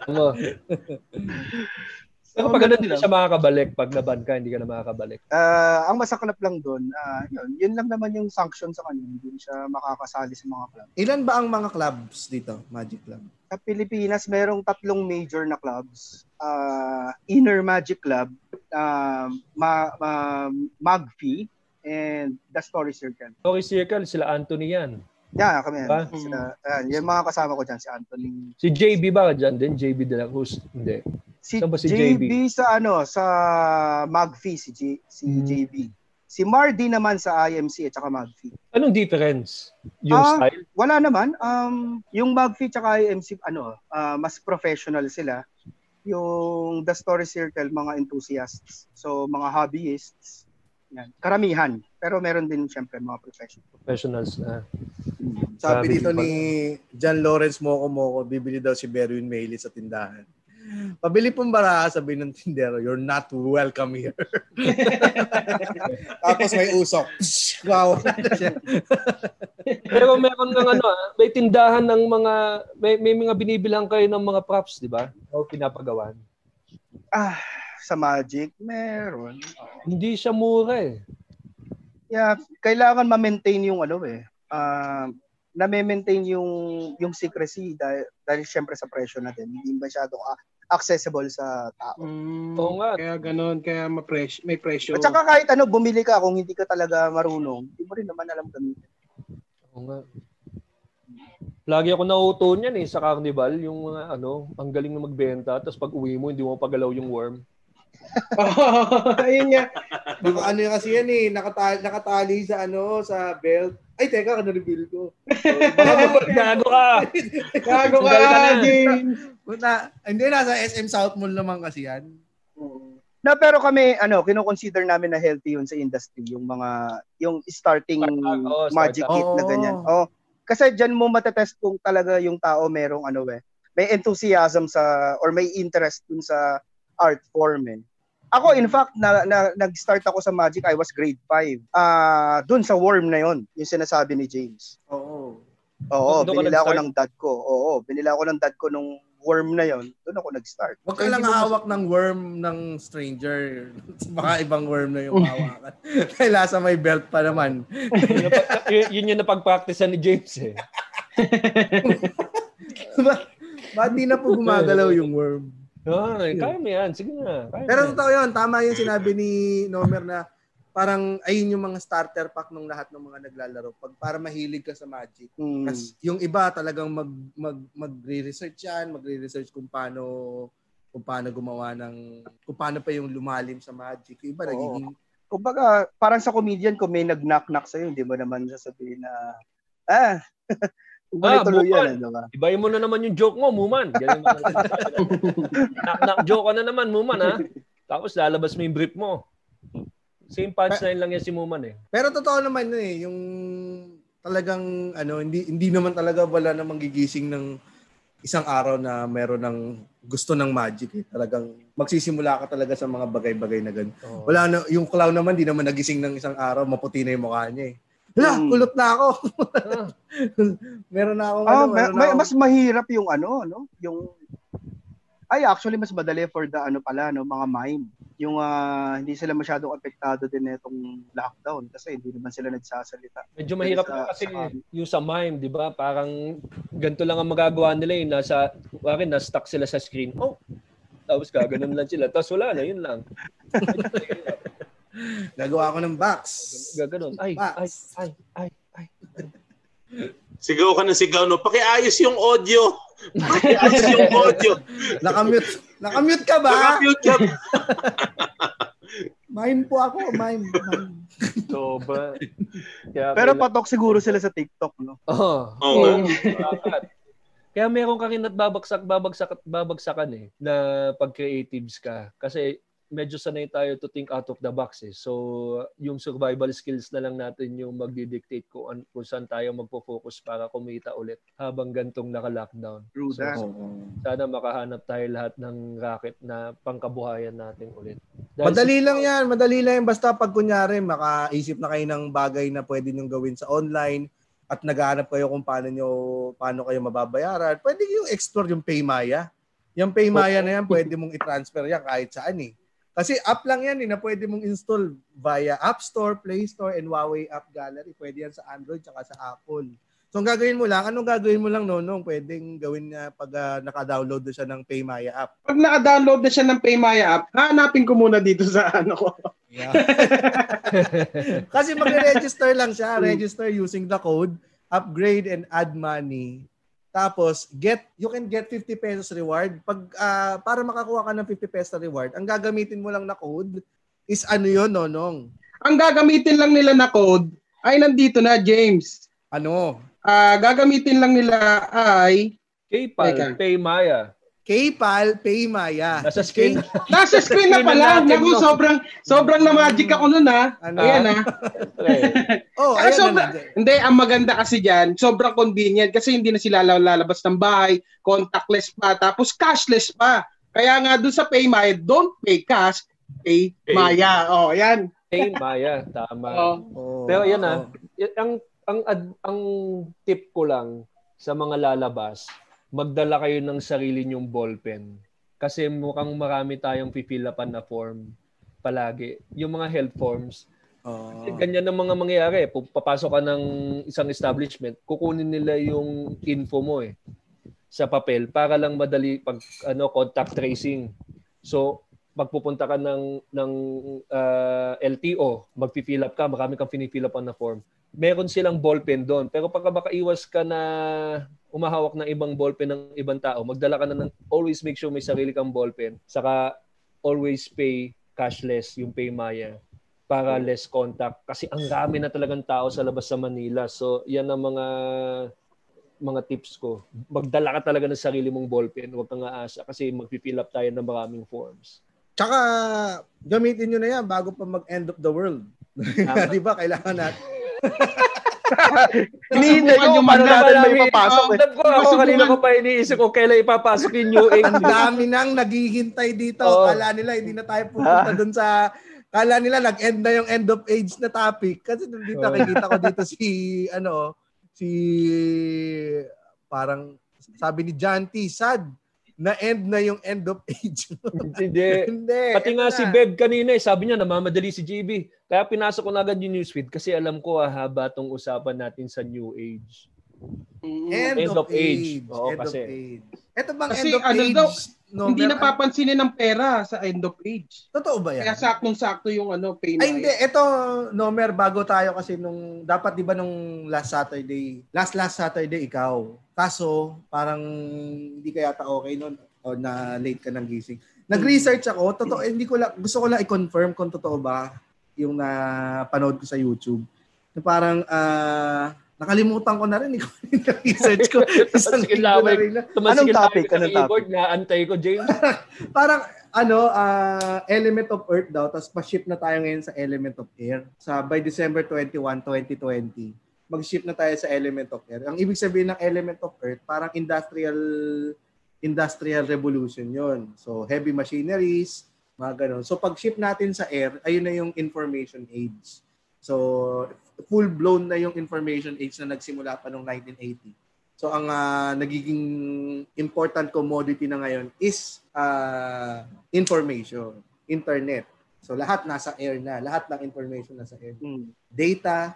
Ano. Pero pag ganun, hindi na siya makakabalik. Pag naban ka, hindi ka na makakabalik. Ah, ang masaklap lang doon, ah, yun, yun lang naman yung sanction sa kanya, hindi siya makakasali sa mga club. Ilan ba ang mga clubs dito, Magic Club? Sa Pilipinas, merong tatlong major na clubs. Ah, Inner Magic Club, ah, Ma, Ma- Magfi, and The Story Circle. Story Circle, sila Anthony yan. Yeah, kami. Ba? yan. Sila, ayan, yung mga kasama ko dyan, si Anthony. Si JB ba dyan din? JB de la Cruz? Hindi. Si, Saan ba si JB? JB? sa ano, sa Magfi, si, J, si Hmm. JB. Si Mardy naman sa IMC at saka Magfi. Anong difference? Yung Ah, style? Wala naman. Um, yung Magfi at saka IMC, ano, ah, mas professional sila. Yung The Story Circle, mga enthusiasts. So, mga hobbyists. Yan. Karamihan. Pero meron din siyempre mga professional. Professionals na. Sabi Sabi dito ni John Lawrence Moko Moko, bibili daw si Berwin Mailey sa tindahan. Pabili pong bara, sabi ng tindero, you're not welcome here. Tapos may usok. wow. Pero meron ng ano, ah, may tindahan ng mga, may, may mga binibilang kayo ng mga props, di ba? O pinapagawan. Ah, sa Magic, meron. Hindi siya mura eh. Yeah, kailangan ma-maintain yung ano eh. Uh, na-maintain yung yung secrecy dahil, dahil syempre sa presyo na din. Hindi masyadong accessible sa tao. Mm, Oo nga. Kaya ganun, kaya ma-presyo, may presyo. At saka kahit ano, bumili ka kung hindi ka talaga marunong, hindi mo rin naman alam gamitin. Oo nga. Lagi ako nauto niyan eh sa carnival, yung mga ano, ang galing na magbenta, tapos pag uwi mo, hindi mo pagalaw yung worm. Ayun nga. Baka ano yung kasi yan eh, nakatali, nakatali sa ano, sa belt. Ay, teka, na-reveal ko. Gago ka! Gago ka, na. James. Na, hindi, nasa SM South Mall naman kasi yan. Na pero kami ano, kino-consider namin na healthy yun sa industry, yung mga yung starting Startup, oo, magic startup. kit na Oo. ganyan. Oh, kasi diyan mo matetest kung talaga yung tao merong ano eh, may enthusiasm sa or may interest dun sa art form eh. Ako in fact na, na nag-start ako sa Magic I was grade 5. Ah, dun sa worm na yon, yung sinasabi ni James. Oo. Oo, Doon binila ako ng dad ko. Oo, binila ako ng dad ko nung worm na yon. Doon ako nag-start. Huwag ka lang hawak ng worm ng stranger. Baka ibang worm na yung hawakan. Dahil nasa may belt pa naman. yun, yung, yun- yun yung napag-practice ni James eh. Ba- Ba't di na po gumagalaw yung worm? Ay, kaya mo yan. Sige na. Kaya Pero totoo yun, tama yung sinabi ni Nomer na parang ayun yung mga starter pack ng lahat ng mga naglalaro. Pag para mahilig ka sa Magic. Hmm. Kasi yung iba talagang mag, mag, magre-research yan, magre-research kung paano kung paano gumawa ng kung paano pa yung lumalim sa Magic. Yung iba Oo. nagiging kumbaga, parang sa comedian, kung may nag-knock-knock sa'yo, hindi mo naman sasabihin na, ah, Ah, tuloy yan, eh, diba? Ibayin mo na naman yung joke mo, Muman. Ganun? Knock-knock joke ka na naman, Muman, ha? Tapos lalabas mo yung brief mo. Same punchline lang yan si Muman eh. Pero totoo naman yun eh, yung talagang ano, hindi hindi naman talaga wala namang gigising ng isang araw na meron ng gusto ng magic eh. Talagang magsisimula ka talaga sa mga bagay-bagay na ganun. Oh. Wala na, yung clown naman, di naman nagising ng isang araw, maputi na yung mukha niya eh. Hala, Mm. kulot na ako. Meron na akong Ah, ano, may, na may- mas mahirap yung ano, no? Yung, ay, actually, mas madali for the ano pala, no? Mga mime. Yung ah, hindi sila masyadong apektado din nitong lockdown kasi hindi naman sila nagsasalita. medyo mahirap Sa- na kasi sa- yung sa mime, di ba? Parang ganito lang ang magagawa nila eh. Nasa, wari, na-stuck sila sa screen. Oh, tapos gaganon lang sila. Tapos wala na, yun lang. Nagawa ko ng box. Gaganon. Ay, ay, ay, ay, ay. Sigaw ka ng sigaw, no? Pakiayos yung audio. Pakiayos yung audio. Nakamute. Nakamute ka ba? Naka-mute ka. Mime po ako, mime. mime. Sobra. Kaya, Pero kaila- patok siguro sila sa TikTok, no? Oo. Oo nga. Dapat. Kaya meron ka rin at babagsak, babagsak babagsakan eh na pag creatives ka. Kasi medyo sanay tayo to think out of the box eh. So, yung survival skills na lang natin yung magdi-dictate kung, an- kung saan tayo magpo-focus para kumita ulit habang gantong naka-lockdown. True So, that. sana makahanap tayo lahat ng racket na pangkabuhayan natin ulit. Dahil Madali lang yan. Madali lang yan. Basta pag kunyari, makaisip na kayo ng bagay na pwede nyo gawin sa online at naghahanap kayo kung paano nyo, paano kayo mababayaran, pwede yung explore yung Paymaya. Yung Paymaya na yan, pwede mong i-transfer yan kahit saan eh. Kasi app lang yan eh, na pwede mong install via App Store, Play Store, and Huawei App Gallery. Pwede yan sa Android tsaka sa Apple. So ang gagawin mo lang, anong gagawin mo lang nonong? Pwedeng gawin niya pag ah, naka-download na siya ng Paymaya app. Pag naka-download na siya ng Paymaya app, hanapin ko muna dito sa ano ko. Yeah. Kasi magre-register lang siya. Register using the code, upgrade and add money. Tapos, get you can get 50 pesos reward. Pag ah, para makakuha ka ng 50 pesos reward, ang gagamitin mo lang na code is ano 'yon, nonong? Ang gagamitin lang nila na code ay nandito na, James. Ano? Ah, gagamitin lang nila ay PayPal, Teka. Paymaya. PayPal, Paymaya. Nasa screen. Nasa screen na Screen na pala. natin, Naku, sobrang sobrang na magic ako nun ha. Ano? Ayan ha. Okay. Oh, ayan sobra- na. Hindi, ang maganda kasi diyan, sobrang convenient kasi hindi na sila lalabas ng bahay, contactless pa, tapos cashless pa. Kaya nga doon sa Paymaya, don't pay cash, pay Pay. Maya. Oh, yan. Paymaya, tama. Oh. Oh, Pero yan oh. ah, y- ang ang ang tip ko lang sa mga lalabas, magdala kayo ng sarili nyong ballpen. Kasi mukhang marami tayong pipilapan na form palagi. Yung mga health forms, Oh. ganyan ang mga mangyayari. Papasok ka ng isang establishment, kukunin nila yung info mo eh sa papel para lang madali pag ano contact tracing. So, pagpupunta ka ng ng ah, LTO, magpi-fill up ka, marami kang fini-fill up na form. Meron silang ballpen doon. Pero pagka makaiwas ka na umahawak ng ibang ballpen ng ibang tao, magdala ka na ng always make sure may sarili kang ballpen. Saka always pay cashless yung Paymaya para less contact kasi ang dami na talagang tao sa labas sa Manila. So, yan ang mga mga tips ko. Magdala ka talaga ng sarili mong ballpen. Huwag kang aasa kasi magpi-fill up tayo ng maraming forms. Tsaka, gamitin nyo na yan bago pa mag-end of the world. Di ba? Kailangan natin. Hinihintay ko paano natin may papasok eh. Ako, ako kanina ko pa iniisip ko kailan ipapasok yung New Age. Ang dami nang naghihintay dito. Oo. Kala nila hindi na tayo pupunta dun sa Kala nila nag-end na yung end of age na topic. Kasi dito Oo. nakikita ko dito si ano si parang sabi ni John T. Sad na end na yung end of age. Hindi. Hindi. Pati nga eto si na. Bev kanina eh, sabi niya namamadali si JB. Kaya pinasok ko na agad yung newsfeed kasi alam ko ah, haba tong usapan natin sa New Age. End, End of, of age. age. Oo, end kasi- of age. Ito bang Kasi end of ano age? daw, no, hindi napapansinin ng pera sa end of age. Totoo ba yan? Kaya saktong-sakto yung ano, pay Ay hindi, ito Nomer bago tayo kasi nung dapat 'di ba nung last Saturday, last last Saturday ikaw. Kaso parang hindi ka yata okay noon o na late ka ng gising. Nag-research ako, totoo hindi ko lang gusto ko lang i-confirm kung totoo ba yung napanood ko sa YouTube. Na parang ah, nakalimutan ko na rin ikaw yung research ko. Isang linggo na rin na. Tumasigil topic? Anong keyboard na antay ko, James. parang ano, ah, element of earth daw, tapos pa-ship na tayo ngayon sa element of air. Sa by December 21, 2020, mag-ship na tayo sa element of air. Ang ibig sabihin ng element of earth, parang industrial industrial revolution yon. So heavy machineries, mga ganun. So pag ship natin sa air, ayun na yung information age. So full blown na yung information age na nagsimula pa noong 1980. So ang ah, nagiging important commodity na ngayon is ah, information, internet. So lahat nasa air na, lahat ng information nasa air. Hmm. Data,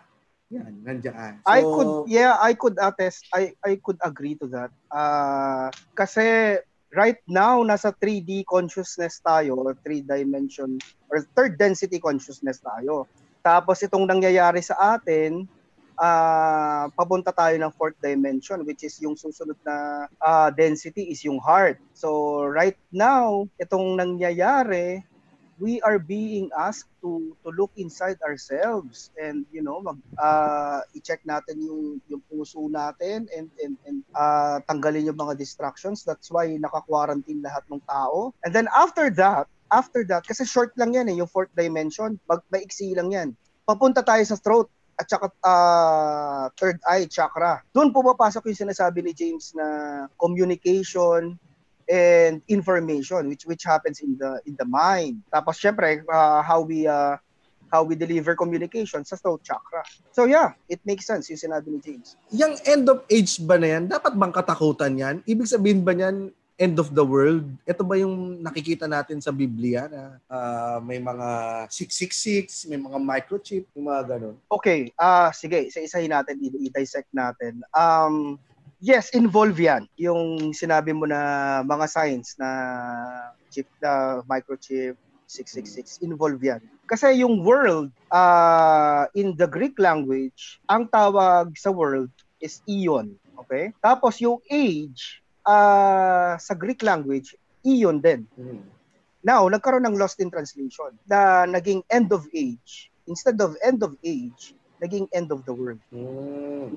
yan, nandiyan. So, I could yeah, I could attest I I could agree to that. Ah, kasi right now nasa 3D consciousness tayo or 3 dimension or third density consciousness tayo. Tapos itong nangyayari sa atin, ah papunta tayo ng fourth dimension which is yung susunod na ah, density is yung heart. So right now, itong nangyayari, we are being asked to to look inside ourselves and you know mag ah, i-check natin yung yung puso natin and and and ah, tanggalin yung mga distractions that's why naka-quarantine lahat ng tao and then after that after that kasi short lang yan eh yung fourth dimension mag maiksi lang yan papunta tayo sa throat at saka ah, third eye chakra doon pumapasok yung sinasabi ni James na communication and information which which happens in the in the mind. Tapos syempre uh, how we uh, how we deliver communication sa throat chakra. So yeah, it makes sense yung sinabi ni James. yung end of age ba na yan, dapat bang katakutan yan? Ibig sabihin ba niyan end of the world? Ito ba yung nakikita natin sa Biblia na ah, may mga 666, may mga microchip, yung mga ganun? Okay, ah sige, isa-isahin natin, i-dissect natin. Um yes, involve yan. Yung sinabi mo na mga signs na chip na microchip 666 involve yan. Kasi yung world ah in the Greek language, ang tawag sa world is eon, okay? Tapos yung age ah sa Greek language, eon din. Now, nagkaroon ng lost in translation na naging end of age. Instead of end of age, naging end of the world. Mm.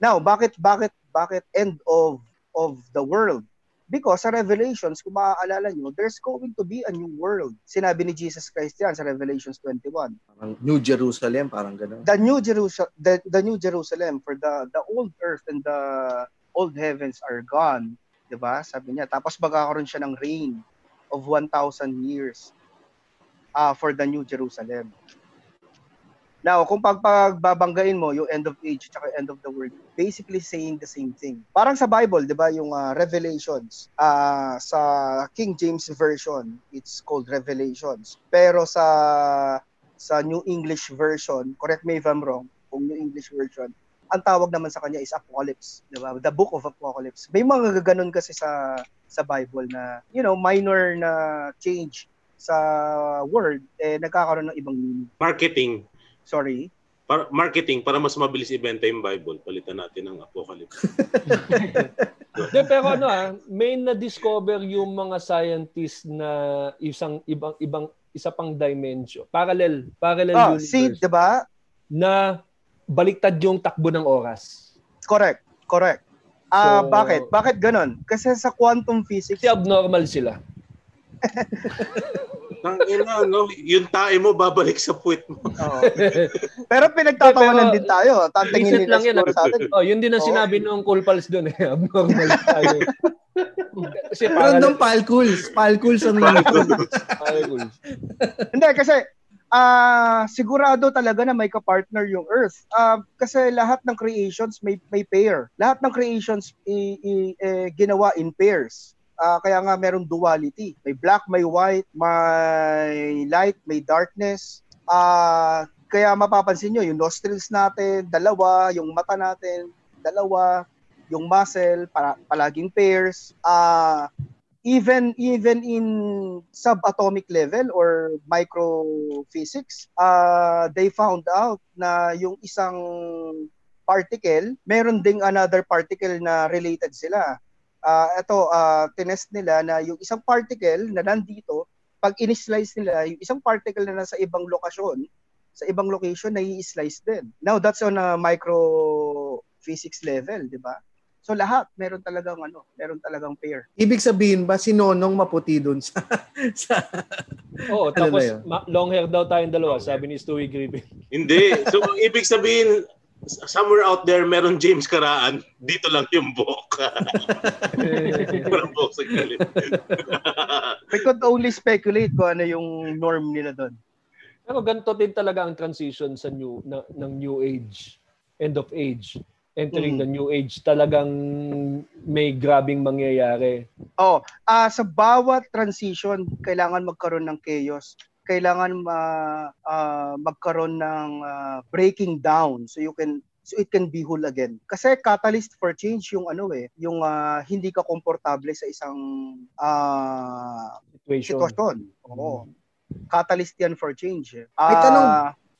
Now, bakit bakit bakit end of of the world? Because sa Revelations, kung maaalala nyo, there's going to be a new world. Sinabi ni Jesus Christ yan sa Revelations 21. Parang New Jerusalem, parang ganun. The new Jerusalem, the, the new Jerusalem for the the old earth and the old heavens are gone, 'di ba? Sabi niya. Tapos magkakaroon siya ng reign of 1,000 years uh, for the new Jerusalem. Now, kung pagpagbabanggain mo yung end of age at end of the world, basically saying the same thing. Parang sa Bible, 'di ba, yung ah, Revelations, ah, sa King James version, it's called Revelations. Pero sa sa New English version, correct me if I'm wrong, kung New English version, ang tawag naman sa kanya is Apocalypse, 'di ba? The Book of Apocalypse. May mga gaganon kasi sa sa Bible na, you know, minor na change sa word eh nagkakaroon ng ibang meaning. Marketing. Sorry. Para marketing para mas mabilis ibenta yung Bible, palitan natin ng Apocalypse. De, pero ano ah, may na-discover yung mga scientists na isang ibang ibang isa pang dimension. Parallel, parallel Oh, universe see, 'di ba? na baliktad yung takbo ng oras. Correct. Correct. Ah, So- bakit? Bakit ganun? Kasi sa quantum physics, Kasi abnormal sila. Nang ina, no? Yung tae mo babalik sa puwit mo. Oo. Pero pinagtatawanan Pero, din tayo. Tatingin Reset nila lang yan. siguro sa atin. Oh, yun din ang Oo. sinabi nung Cool Pals doon eh. Abnormal tayo. Kasi Random parallel. palcools. Palcools ang nanonood. Parallel. Hindi, kasi ah sigurado talaga na may kapartner yung Earth. Ah, kasi lahat ng creations may may pair. Lahat ng creations i, i- eh, ginawa in pairs. Ah, kaya nga merong duality. May black, may white, may light, may darkness. Ah, kaya mapapansin nyo, yung nostrils natin, dalawa, yung mata natin, dalawa, yung muscle, para, palaging pairs. Ah, even even in subatomic level or microphysics, uh, they found out na yung isang particle, meron ding another particle na related sila. Uh, ito, uh, tinest nila na yung isang particle na nandito, pag in-slice nila, yung isang particle na nasa ibang lokasyon, sa ibang location, na i-slice din. Now, that's on a microphysics level, di ba? So lahat meron talagang ano, meron talagang pair. Ibig sabihin ba si Nonong maputi dun sa... sa Oo, Ano tapos ma- long hair daw tayong dalawa, sabi ni Stewie Griffin. Hindi. So, ibig sabihin, somewhere out there, meron James Karaan. Dito lang yung buhok. Parang buhok sa gilid. We could only speculate kung ano yung norm nila doon. Pero ganito din talaga ang transition sa new na, ng new age, end of age. Entering Mm. the new age, talagang may grabing mangyayari. Oh, ah sa bawat transition kailangan magkaroon ng chaos. Kailangan ma ah, magkaroon ng ah, breaking down so you can so it can be whole again. Kasi catalyst for change yung ano eh, yung ah, hindi ka komportable sa isang ah, Situation. sitwasyon. Oo. Catalyst yan for change. eh. May tanong.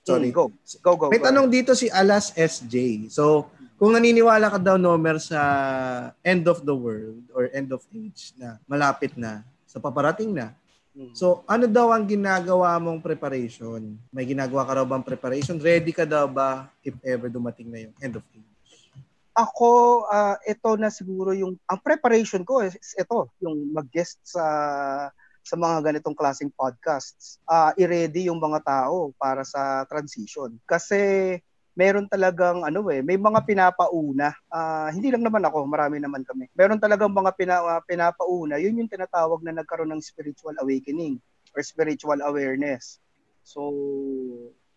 Sorry. mm, Go. Go, go. May go. tanong dito si Alas SJ. So, kung naniniwala ka daw, Nomer, sa end of the world or end of age na malapit na, sa paparating na, Mm. So, ano daw ang ginagawa mong preparation? May ginagawa ka raw bang preparation? Ready ka daw ba if ever dumating na yung end of age? ako ah, ito na siguro yung ang preparation ko is ito yung mag-guest sa sa mga ganitong klaseng podcasts. Ah, i-ready yung mga tao para sa transition. Kasi meron talagang ano eh, may mga pinapauna. Ah, hindi lang naman ako, marami naman kami. Meron talagang mga pina, ah, pinapauna. Yun yung tinatawag na nagkaroon ng spiritual awakening or spiritual awareness. So,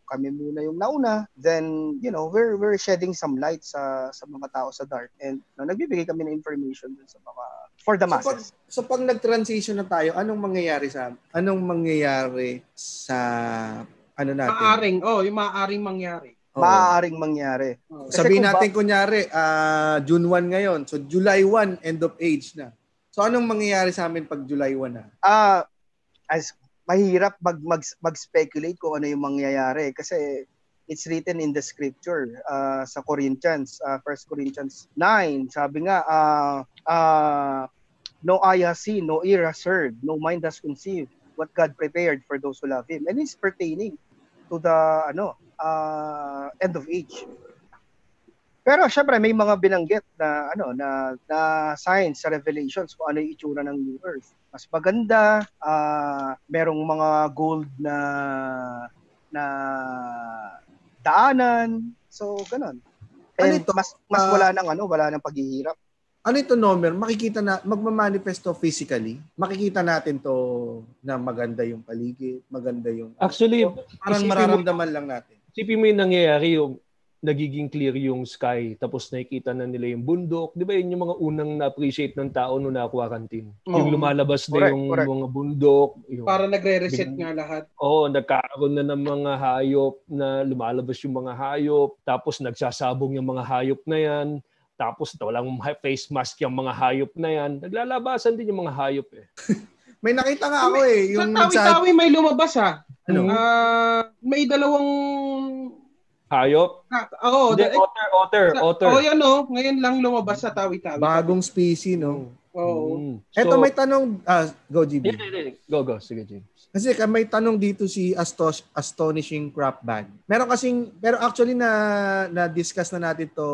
kami muna yung nauna, then you know, we're we're shedding some light sa sa mga tao sa dark and no, nagbibigay kami ng information dun sa mga for the So pag, masses. so pag nag-transition na tayo, anong mangyayari sa anong mangyayari sa ano natin? Maaring, oh, yung maaaring mangyari. Oo. Maaaring mangyari. Oh. Kasi Sabihin kung ba- natin kunyari, ah, June 1 ngayon. So July 1 end of age na. So anong mangyayari sa amin pag July 1 na? Ah, as mahirap mag, mag mag-speculate kung ano yung mangyayari kasi it's written in the scripture ah, sa Corinthians, uh, 1 Corinthians 9. Sabi nga, ah ah, no eye has seen, no ear has heard, no mind has conceived what God prepared for those who love Him. And it's pertaining to the ano ah, end of age. Pero syempre may mga binanggit na ano na na signs sa revelations kung ano yung itsura ng new earth. Mas maganda, ah merong mga gold na na daanan. So ganun. Ano And ito? mas mas Ah, wala nang ano, wala nang paghihirap. Ano ito, Nomer? Makikita na, magmamanifesto physically. Makikita natin to na maganda yung paligid, maganda yung... Actually, parang isipin mo- mararamdaman lang natin. Isipin mo yung nangyayari yung nagiging clear yung sky tapos nakikita na nila yung bundok. Di ba yun yung mga unang na-appreciate ng tao nung na-quarantine? Yung Oo. lumalabas na Correct, yung correct. mga bundok. Yung, Para nagre-reset nga lahat. Oo, nagkakaroon na ng mga hayop na lumalabas yung mga hayop. Tapos nagsasabong yung mga hayop na yan. Tapos walang face mask yung mga hayop na yan. Naglalabasan din yung mga hayop eh. May nakita nga ako eh. Sa Yung nagsa- tawi-tawi may lumabas ha. Ano? Ah, may dalawang Hayop? Ah, Oo, Hindi, da- otter, otter, otter. Oh, yan oh, ngayon lang lumabas sa tawi-tawi. Bagong species, no? Oo. Mm. Eto So- may tanong, ah, go GB. Hindi, hindi, hindi. Go, go. Sige, James. Kasi ka- may tanong dito si Astos, Astonishing Crop Band. Meron kasing, pero actually na na-discuss na natin to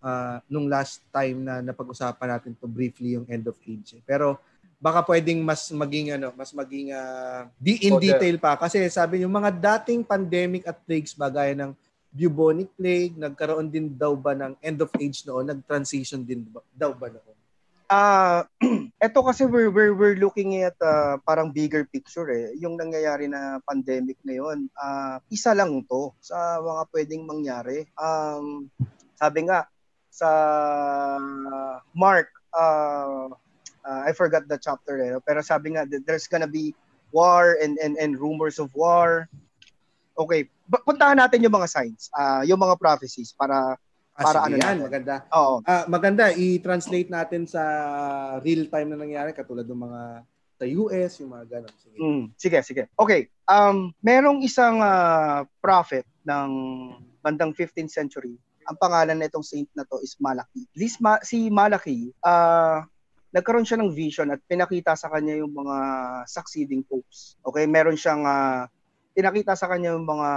ah, nung last time na napag-usapan natin to briefly yung end of age. eh. Pero baka pwedeng mas maging ano, mas maging ah, di in the- detail pa kasi sabi yung mga dating pandemic at plagues ba gaya ng bubonic plague, nagkaroon din daw ba ng end of age noon, nag-transition din ba, daw ba noon? Ah, eto kasi we're we're we're looking at uh, parang bigger picture eh. Yung nangyayari na pandemic ngayon, ah isa lang 'to sa mga pwedeng mangyari. Um, sabi nga sa Mark uh, uh, I forgot the chapter eh, pero sabi nga that there's gonna be war and and and rumors of war. Okay, puntahan natin yung mga signs, ah yung mga prophecies para Ah, Para ano yan, natin? maganda. oo. Ah, maganda i-translate natin sa real time na nangyari katulad ng mga sa US, yung mga ganun. Sige. Mm, sige, sige. Okay. Um, merong isang ah, prophet ng bandang 15th century. Ang pangalan nitong saint na to is Malaki. This Ma- si Malaki, ah nagkaroon siya ng vision at pinakita sa kanya yung mga succeeding popes. Okay, meron siyang ah, pinakita sa kanya yung mga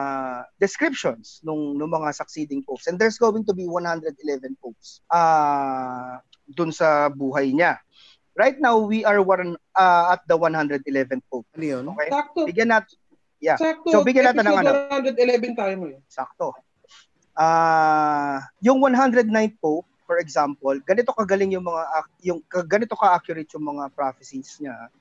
descriptions nung, nung mga succeeding popes. And there's going to be 111 popes ah dun sa buhay niya. Right now, we are one, ah, at the 111th pope. Ano yun? Okay? Sakto. Bigyan natin, Yeah. Sakto. So, bigyan natin ng Episode 111 tayo mo eh. sakto. Ah, yung 109th pope, for example, ganito kagaling yung mga yung ganito ka-accurate yung mga prophecies niya.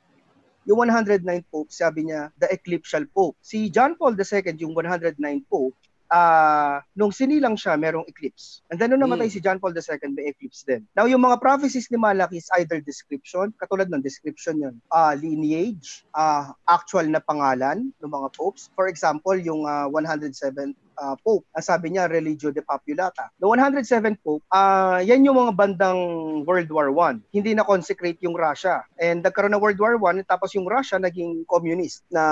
Yung 109th pope, sabi niya, the eclipsal pope. Si John Paul II, yung 109th pope, ah nung sinilang siya, merong eclipse. And then nung namatay si John Paul II, may eclipse din. Now, yung mga prophecies ni Malaki is either description, katulad ng description yun, ah lineage, ah actual na pangalan ng mga popes. For example, yung ah, 107 ah, pope, ang sabi niya, religio de populata. The 107 pope, ah yan yung mga bandang World War I. Hindi na consecrate yung Russia. And nagkaroon ng World War I, tapos yung Russia naging communist na,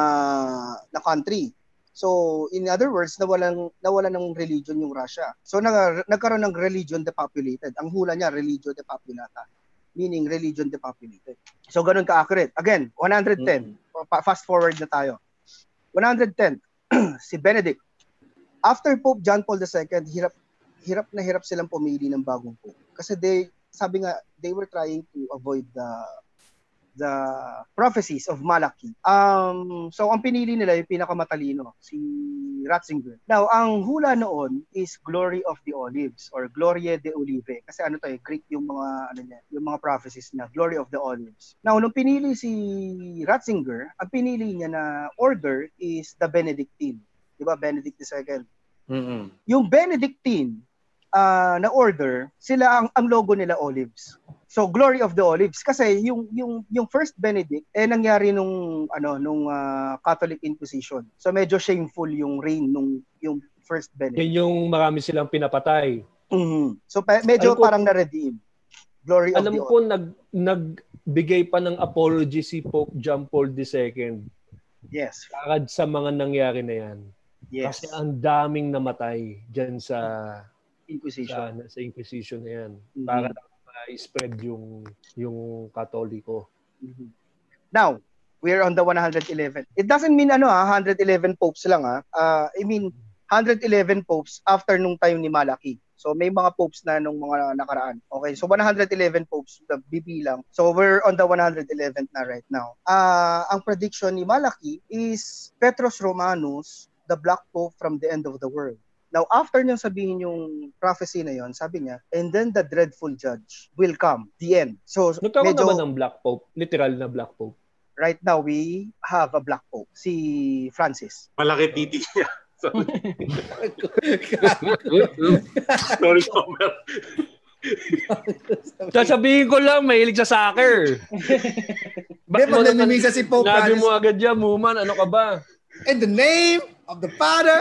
na country. So, in other words, nawalan nawalan ng religion yung Russia. So, nag, nagkaroon ng religion depopulated. Ang hula niya, religio depopulata. Meaning, religion depopulated. So, ganun ka-accurate. Again, 110. Pa- Fast forward na tayo. 110. si Benedict. After Pope John Paul II, hirap hirap na hirap silang pumili ng bagong pope. Kasi they, sabi nga, they were trying to avoid the the prophecies of Malachi. Um, so ang pinili nila yung pinakamatalino, si Ratzinger. Now, ang hula noon is Glory of the Olives or Gloria de Olive. Kasi ano to eh, Greek yung mga ano niya, yung mga prophecies niya, Glory of the Olives. Now, nung pinili si Ratzinger, ang pinili niya na order is the Benedictine. 'Di ba? Benedict II. Mm-mm. Yung Benedictine ah, na order, sila ang ang logo nila olives. So Glory of the Olives kasi yung yung yung first Benedict eh nangyari nung ano nung ah, Catholic Inquisition. So medyo shameful yung reign nung yung first Benedict. Yan yung marami silang pinapatay. Mhm. So pa- medyo Alam ko- parang na-redeem. Glory of Alam the ko nag nagbigay pa ng apology si Pope John Paul II Yes. kakad sa mga nangyari na yan. Yes. Kasi ang daming namatay diyan sa Inquisition. sa, sa Inquisition na yan. Mhm. Para ma-spread yung yung Katoliko. Mhm. Now, we're on the 111. It doesn't mean ano ah, 111 popes lang ah. Ah, I mean 111 popes after nung time ni Malaki. So may mga popes na nung mga nakaraan. Okay, so 111 popes the bibilang. So we're on the 111th na right now. Ah, ang prediction ni Malaki is Petros Romanus, the black pope from the end of the world. Now, after niyang sabihin yung prophecy na yon, sabi niya, and then the dreadful judge will come, the end. So, Nagkaroon medyo, na ba ng Black Pope? Literal na Black Pope. right now we have a black pope si Francis Malaki titi niya. Sorry. Sorry, Homer. Sasabihin ko lang, mahilig sa soccer. Hindi, pag namimisa si Pope Francis, mo agad yan, Muman, ano ka ba? in the name of the Father,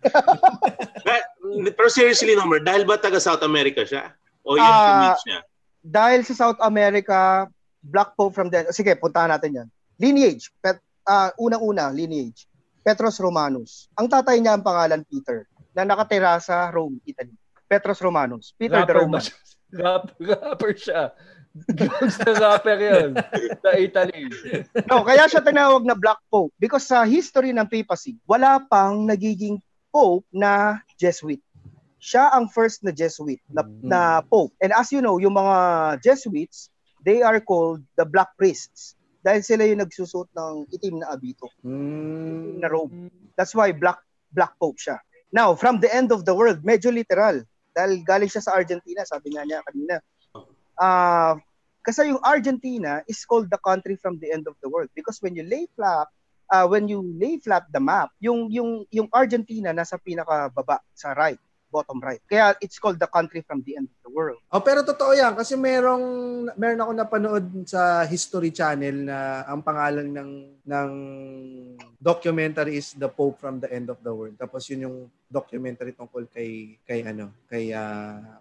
Pero seriously, Homer, dahil ba taga South America siya? O yun yung niche niya? dahil sa South America black pope from the sige puntahan natin yan lineage pet ah, unang-una lineage Petros Romanus. Ang tatay niya ang pangalan Peter na nakatira sa Rome, Italy. Petros Romanus. Peter the Rapper ba Roman. rapper siya. Gangsta rapper yun. Sa Italy. No, kaya siya tinawag na Black Pope because sa history ng papacy, wala pang nagiging Pope na Jesuit. Siya ang first na Jesuit na, Mm. na Pope. And as you know, yung mga Jesuits, they are called the Black Priests dahil sila yung nagsusuot ng itim na abito, Mm. na robe. That's why Black Black Pope siya. Now, from the end of the world, medyo literal. Dahil galing siya sa Argentina, sabi nga niya kanina. Ah, kasi yung Argentina is called the country from the end of the world because when you lay flat uh, when you lay flat the map, yung yung yung Argentina nasa pinakababa sa right, bottom right. Kaya it's called the country from the end of the world. Oh, pero totoo yan kasi merong meron ako napanood sa History Channel na ang pangalan ng ng documentary is The Pope from the End of the World. Tapos yun yung documentary tungkol kay kay ano, kay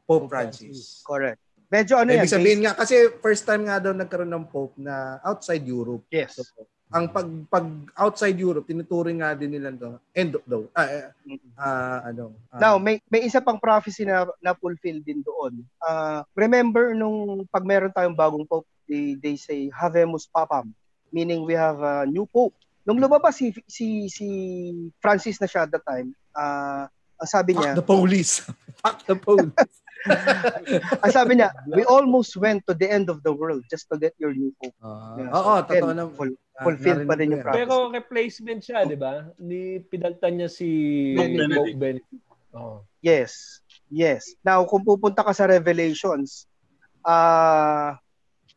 Pope Pope Francis. Correct. Medyo ano yan? Ibig sabihin nga kasi first time nga daw nagkaroon ng Pope na outside Europe. Yes. So, ang pag pag outside Europe tinuturing nga din nila to end of ah, ah, ah, ano ah, Now, may may isa pang prophecy na na fulfill din doon. Uh, remember nung pag meron tayong bagong pope, they, they say habemus papam, meaning we have a new pope. Nung lumabas si si si Francis na siya at the time, ang sabi fuck niya, the police fuck the police ang sabi niya, we almost went to the end of the world just to get your new pope. Ah, Yeah. oo totoo na full- ah, fulfilled pa narinig din ko yung prophecy. Pero replacement siya, di ba? Ni pinaltan niya si Pope Benedict. Pope Benedict. Oh. Yes. Yes. Now, kung pupunta ka sa Revelations, ah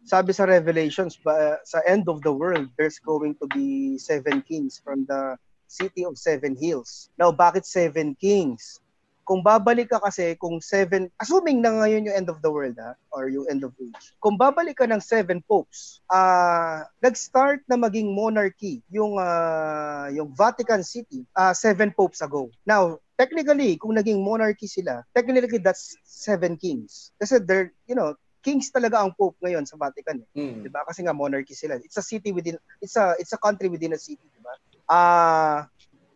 sabi sa Revelations, ba, sa end of the world, there's going to be seven kings from the city of seven hills. Now, bakit seven kings? Kung babalik ka kasi kung seven, assuming na ngayon yung end of the world ha, or yung end of age, kung babalik ka ng seven popes, ah nag-start na maging monarchy yung ah, yung Vatican City ah seven popes ago. Now, technically, kung naging monarchy sila, technically that's seven kings. Kasi they're, you know, kings talaga ang pope ngayon sa Vatican. Eh. Mm. 'di ba? Kasi nga monarchy sila. It's a city within it's a it's a country within a city, 'di ba? Ah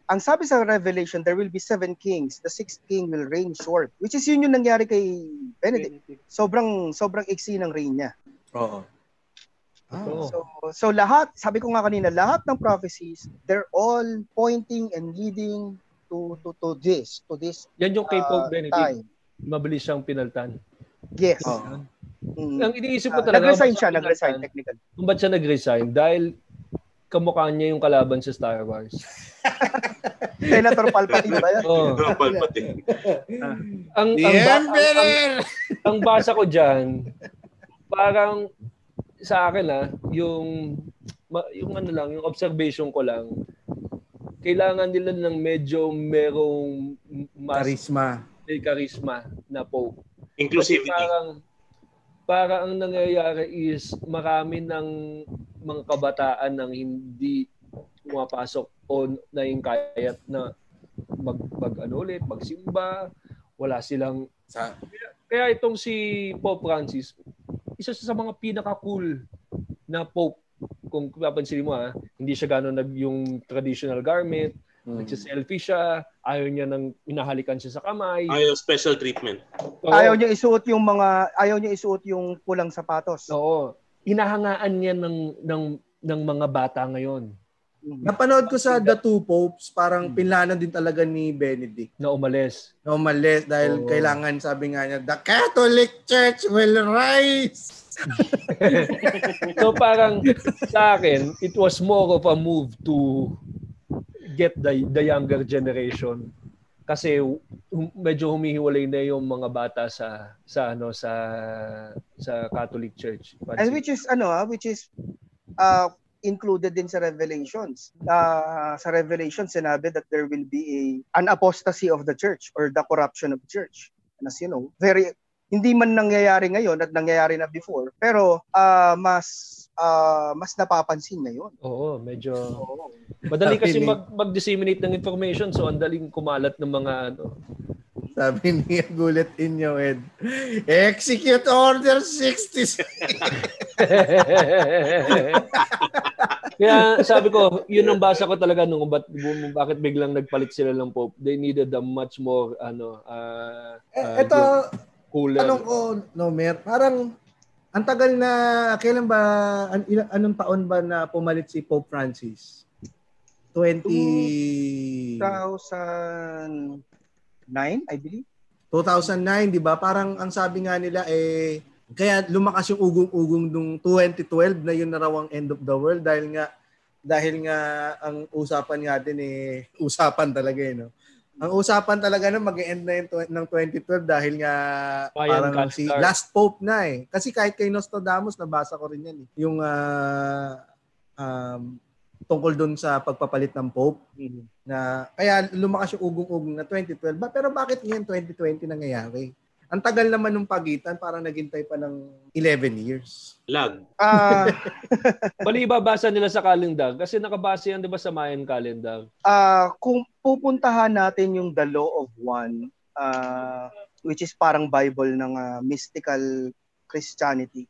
ang sabi sa Revelation, there will be seven kings. The sixth king will reign short. Which is yun yung nangyari kay Benedict. Sobrang sobrang iksi ng reign niya. Oo. Oo. So so lahat, sabi ko nga kanina, lahat ng prophecies, they're all pointing and leading to to to this, to this Yan yung kay uh, Pope Benedict. time. Mabilis siyang pinaltan. Yes. Oo. Mm. Ang iniisip ko Ah, talaga, nag-resign ba't siya, nag-resign technically. Kung ba't siya nag-resign? Dahil kamukha niya yung kalaban sa Star Wars. Senator Palpatine ba yan? Oh. Palpatine. ang, The ang, ba- ang, ang, Emperor! ang basa ko dyan, parang sa akin ah, yung yung ano lang, yung observation ko lang, kailangan nila ng medyo merong mas Charisma. may charisma na Pope. Kasi Inclusivity. parang para ang nangyayari is marami ng mga kabataan nang hindi pumapasok o naingkayat na mag, mag ano ulit, magsimba, wala silang Sa, kaya itong si Pope Francis, isa sa mga pinaka-cool na Pope. Kung papansin mo ha, hindi siya gano'n nag yung traditional garment, mm. nagsiselfie siya, ayaw niya nang inahalikan siya sa kamay. Ayaw special treatment. Oo. Ayaw niya isuot yung mga ayaw niya isuot yung pulang sapatos. Oo. Hinahangaan niya ng, ng, ng mga bata ngayon Mhm. Napanood ko sa The Two Popes, parang pinlanan din talaga ni Benedict. na umalis. Na umalis dahil Oo. kailangan, sabi nga niya, the Catholic Church will rise! So parang sa akin, it was more of a move to get the the younger generation kasi medyo humihiwalay na yung mga bata sa sa ano sa sa Catholic Church. And which is ano ah, which is uh, included din sa Revelations. Uh, sa Revelations sinabi that there will be a an apostasy of the church or the corruption of the church. And as you know, very hindi man nangyayari ngayon at nangyayari na before, pero ah, mas ah, mas napapansin ngayon. Oo, medyo Oo. madali kasi ni- mag mag-disseminate ng information so ang daling kumalat ng mga ano. Sabi niya, gulat inyo, Ed. Execute Order 66! Kaya sabi ko, yun ang basa ko talaga nung bat, bum- bakit biglang nagpalit sila ng Pope. They needed a much more ano uh, Eh, ito, cooler. tanong ko, Nomer, parang ang tagal na, kailan ba, an, ilang- anong taon ba na pumalit si Pope Francis? 20... 2009, I believe. 2009, di ba? Parang ang sabi nga nila eh kaya lumakas yung ugong-ugong nung 2012 na yun na raw ang end of the world dahil nga dahil nga ang usapan nga din eh usapan talaga eh no. Ang usapan talaga na mag-end na yung ng 2012 dahil nga Mayan parang Cat si last pope na eh. Kasi kahit kay Nostradamus nabasa ko rin yan eh. Yung ah, um, tungkol dun sa pagpapalit ng pope na kaya lumakas yung ugong-ugong na 2012 ba pero bakit ngayon 2020 nangyayari? Ang tagal naman nung pagitan parang naghintay pa ng 11 years. Lag. Ah, Bali babasa nila sa calendar kasi nakabase yan 'di ba sa Mayan calendar. ah, kung pupuntahan natin yung The Law of One, ah, which is parang Bible ng ah, mystical Christianity,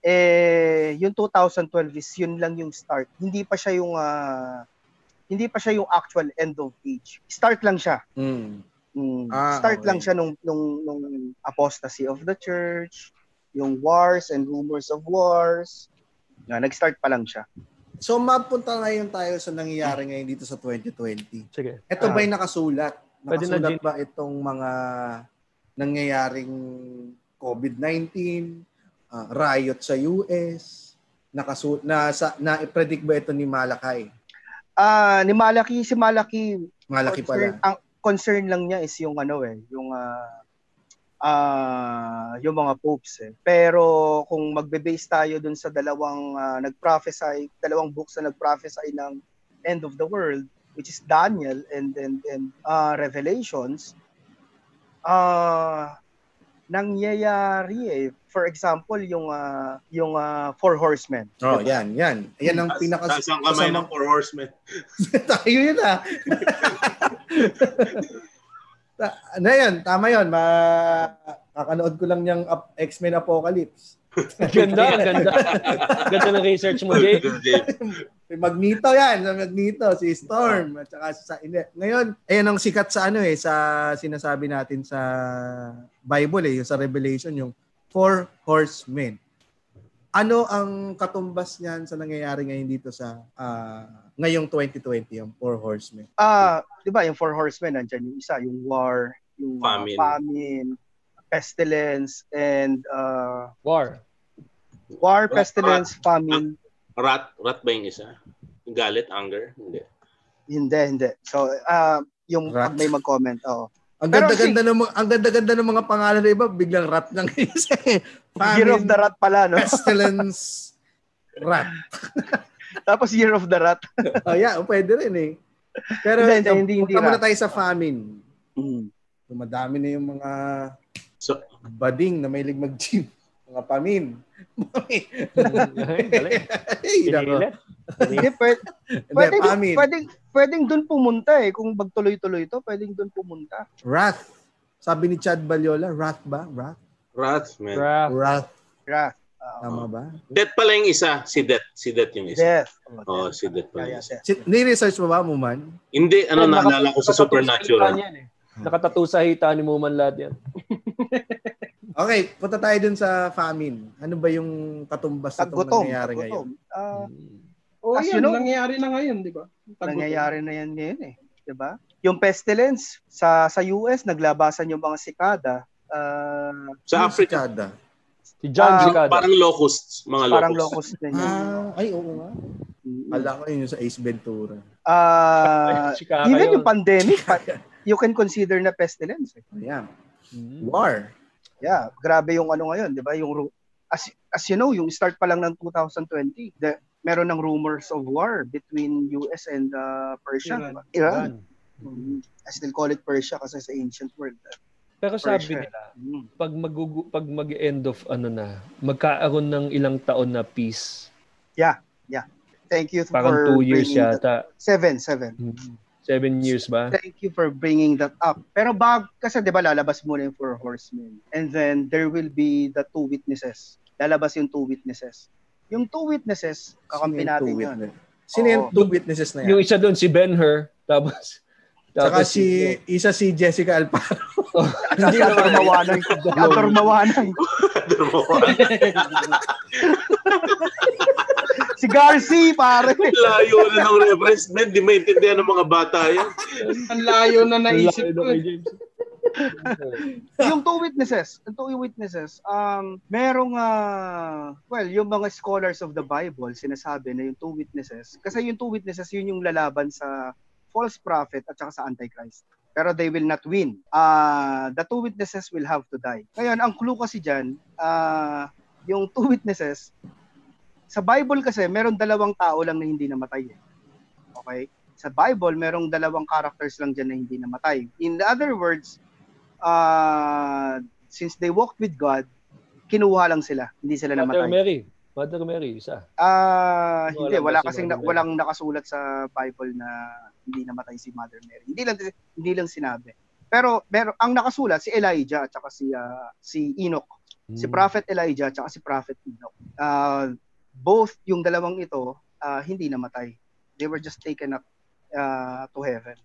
eh, yung 2012 is yun lang yung start. Hindi pa siya yung ah, hindi pa siya yung actual end of age. Start lang siya. Mm. Mm, Ah, start okay. lang siya nung, nung, nung apostasy of the church, yung wars and rumors of wars. Nga, nag-start pa lang siya. So mapunta ngayon tayo sa nangyayari ngayon dito sa 2020. Sige. Ito Ah. ba'y nakasulat? Pwede na, Nakasulat Jin. ba itong mga nangyayaring COVID-19, ah, riot sa US, nakasu na sa na predict ba ito ni Malakay? Ah, ni Malaki, si Malaki, Malaki pala. ang concern lang niya is yung ano eh, yung ah ah, yung mga popes eh. Pero kung magbe-base tayo dun sa dalawang ah, nag-prophesy, dalawang books na nag-prophesy ng end of the world, which is Daniel and and and ah, Revelations, ah nangyayari eh. For example, yung ah, yung ah, Four Horsemen. Oh, yan, yan. Yan ang pinaka Taas ang kamay ng Four Horsemen. tayo yun ah. Ta- ano yun, tama yun. Ma kakanood ko lang yung X-Men Apocalypse. Ganda, ganda. ganda ng research mo, Jay. May Magneto yan, sa Magneto, si Storm, at saka sa hindi. Ngayon, ayan ang sikat sa ano eh, sa sinasabi natin sa Bible eh, yung sa Revelation, yung four horsemen. Ano ang katumbas niyan sa nangyayari ngayon dito sa ah, ngayong 2020, yung four horsemen? Ah, 'di ba, yung Four Horsemen nandiyan yung isa, yung war, yung Famine. famine, pestilence and uh, War. War, pestilence, famine. Rat, rat ba yung isa? Yung galit, anger? Hindi. Hindi, hindi. So, ah yung Rat. may mag-comment, oh. Ang ganda-ganda ng mga ang ganda-ganda ng mga pangalan ng iba, biglang rat lang isa. Year of the Rat pala, no? pestilence, rat. Tapos Year of the Rat. Oh, yeah, pwede rin eh. Pero Hindi, hindi, hindi, hindi muna rat. tayo sa famine. Mm. Dumadami na yung mga So, bading na mahilig mag-gym. Mga pamin. Pinilit. Hindi, pwede, pwedeng, pamin. pwedeng, dun pumunta eh. Kung magtuloy-tuloy to, pwedeng dun pumunta. Wrath. Sabi ni Chad Balyola, wrath ba? Wrath? rat, man. Craft. Wrath. Rat. Ah, Tama ba? Death pala yung isa. Si Death. Si Death yung isa. Death. Oh, si Death pala Yeah, yung isa. yeah, Si, ni-research mo ba, Muman? Hindi, ano, naalala ko sa Supernatural. eh. Nakatatu sa hita ni Muman lahat yan. Okay, punta tayo dun sa famine. Ano ba yung katumbas na itong nangyayari Taggutom. ngayon? Ah, Oh, As yan, you know, nangyayari na ngayon, di ba? Nangyayari na yan ngayon eh. 'Di ba? Yung pestilence sa sa US naglabasan yung mga sikada. ah, Sa Africa, Sikada. Si John Ah, Cicada. parang locusts. Mga parang locusts. locust din yun. Ah, ay, oo nga. Mm. Ala ko yun yung sa Ace Ventura. Ah, Chikaka even yun. yung pandemic, pa- you can consider na pestilence. Eh. Ayan. Mm. War. Yeah, grabe yung ano ngayon, 'di ba? Yung as as you know, yung start pa lang ng 2020, the, meron ng rumors of war between US and uh, Persia. Iran. diba? Iran. Mhm. I still call it Persia kasi sa ancient world. Pero sabi Persia. nila, Mm. pag magugu pag mag-end of ano na, magkaaroon ng ilang taon na peace. Thank you Parang for two years bringing that- yata. Seven, seven. Seven years ba? Thank you for bringing that up. Pero bag, kasi di ba lalabas muna yung four horsemen. And then there will be the two witnesses. Lalabas yung two witnesses. Yung two witnesses, kakampi yung natin two yun. Sino yung two witnesses na Yung yan? isa doon si Ben-Hur, tapos Saka si, isa si Jessica Alparo. hindi Si Ador naman Mawanay. Si Garci, pare. Layo na ng reference, man. Di maintindihan ng mga bata yan. Ang layo na naisip ko. na eh. Yung two witnesses, yung two witnesses, um, merong, ah, well, yung mga scholars of the Bible, sinasabi na yung two witnesses, kasi yung two witnesses, yun yung lalaban sa false prophet at saka sa antichrist. Pero they will not win. Ah, the two witnesses will have to die. Ngayon, ang clue kasi dyan, ah, yung two witnesses, sa Bible kasi, meron dalawang tao lang na hindi namatay. eh. Okay? Sa Bible, merong dalawang characters lang dyan na hindi namatay. In other words, uh, since they walked with God, kinuha lang sila, hindi sila Mother namatay. Mary. Mother Mary, isa. Ah, Wala hindi wala si kasing Mother na, Mary? walang nakasulat sa Bible na hindi namatay si Mother Mary. Hindi lang hindi lang sinabi. Pero pero ang nakasulat si Elijah at saka si ah, si Enoch. Hmm. Si Prophet Elijah at saka si Prophet Enoch. Ah, both yung dalawang ito ah, hindi namatay. They were just taken up ah, to heaven.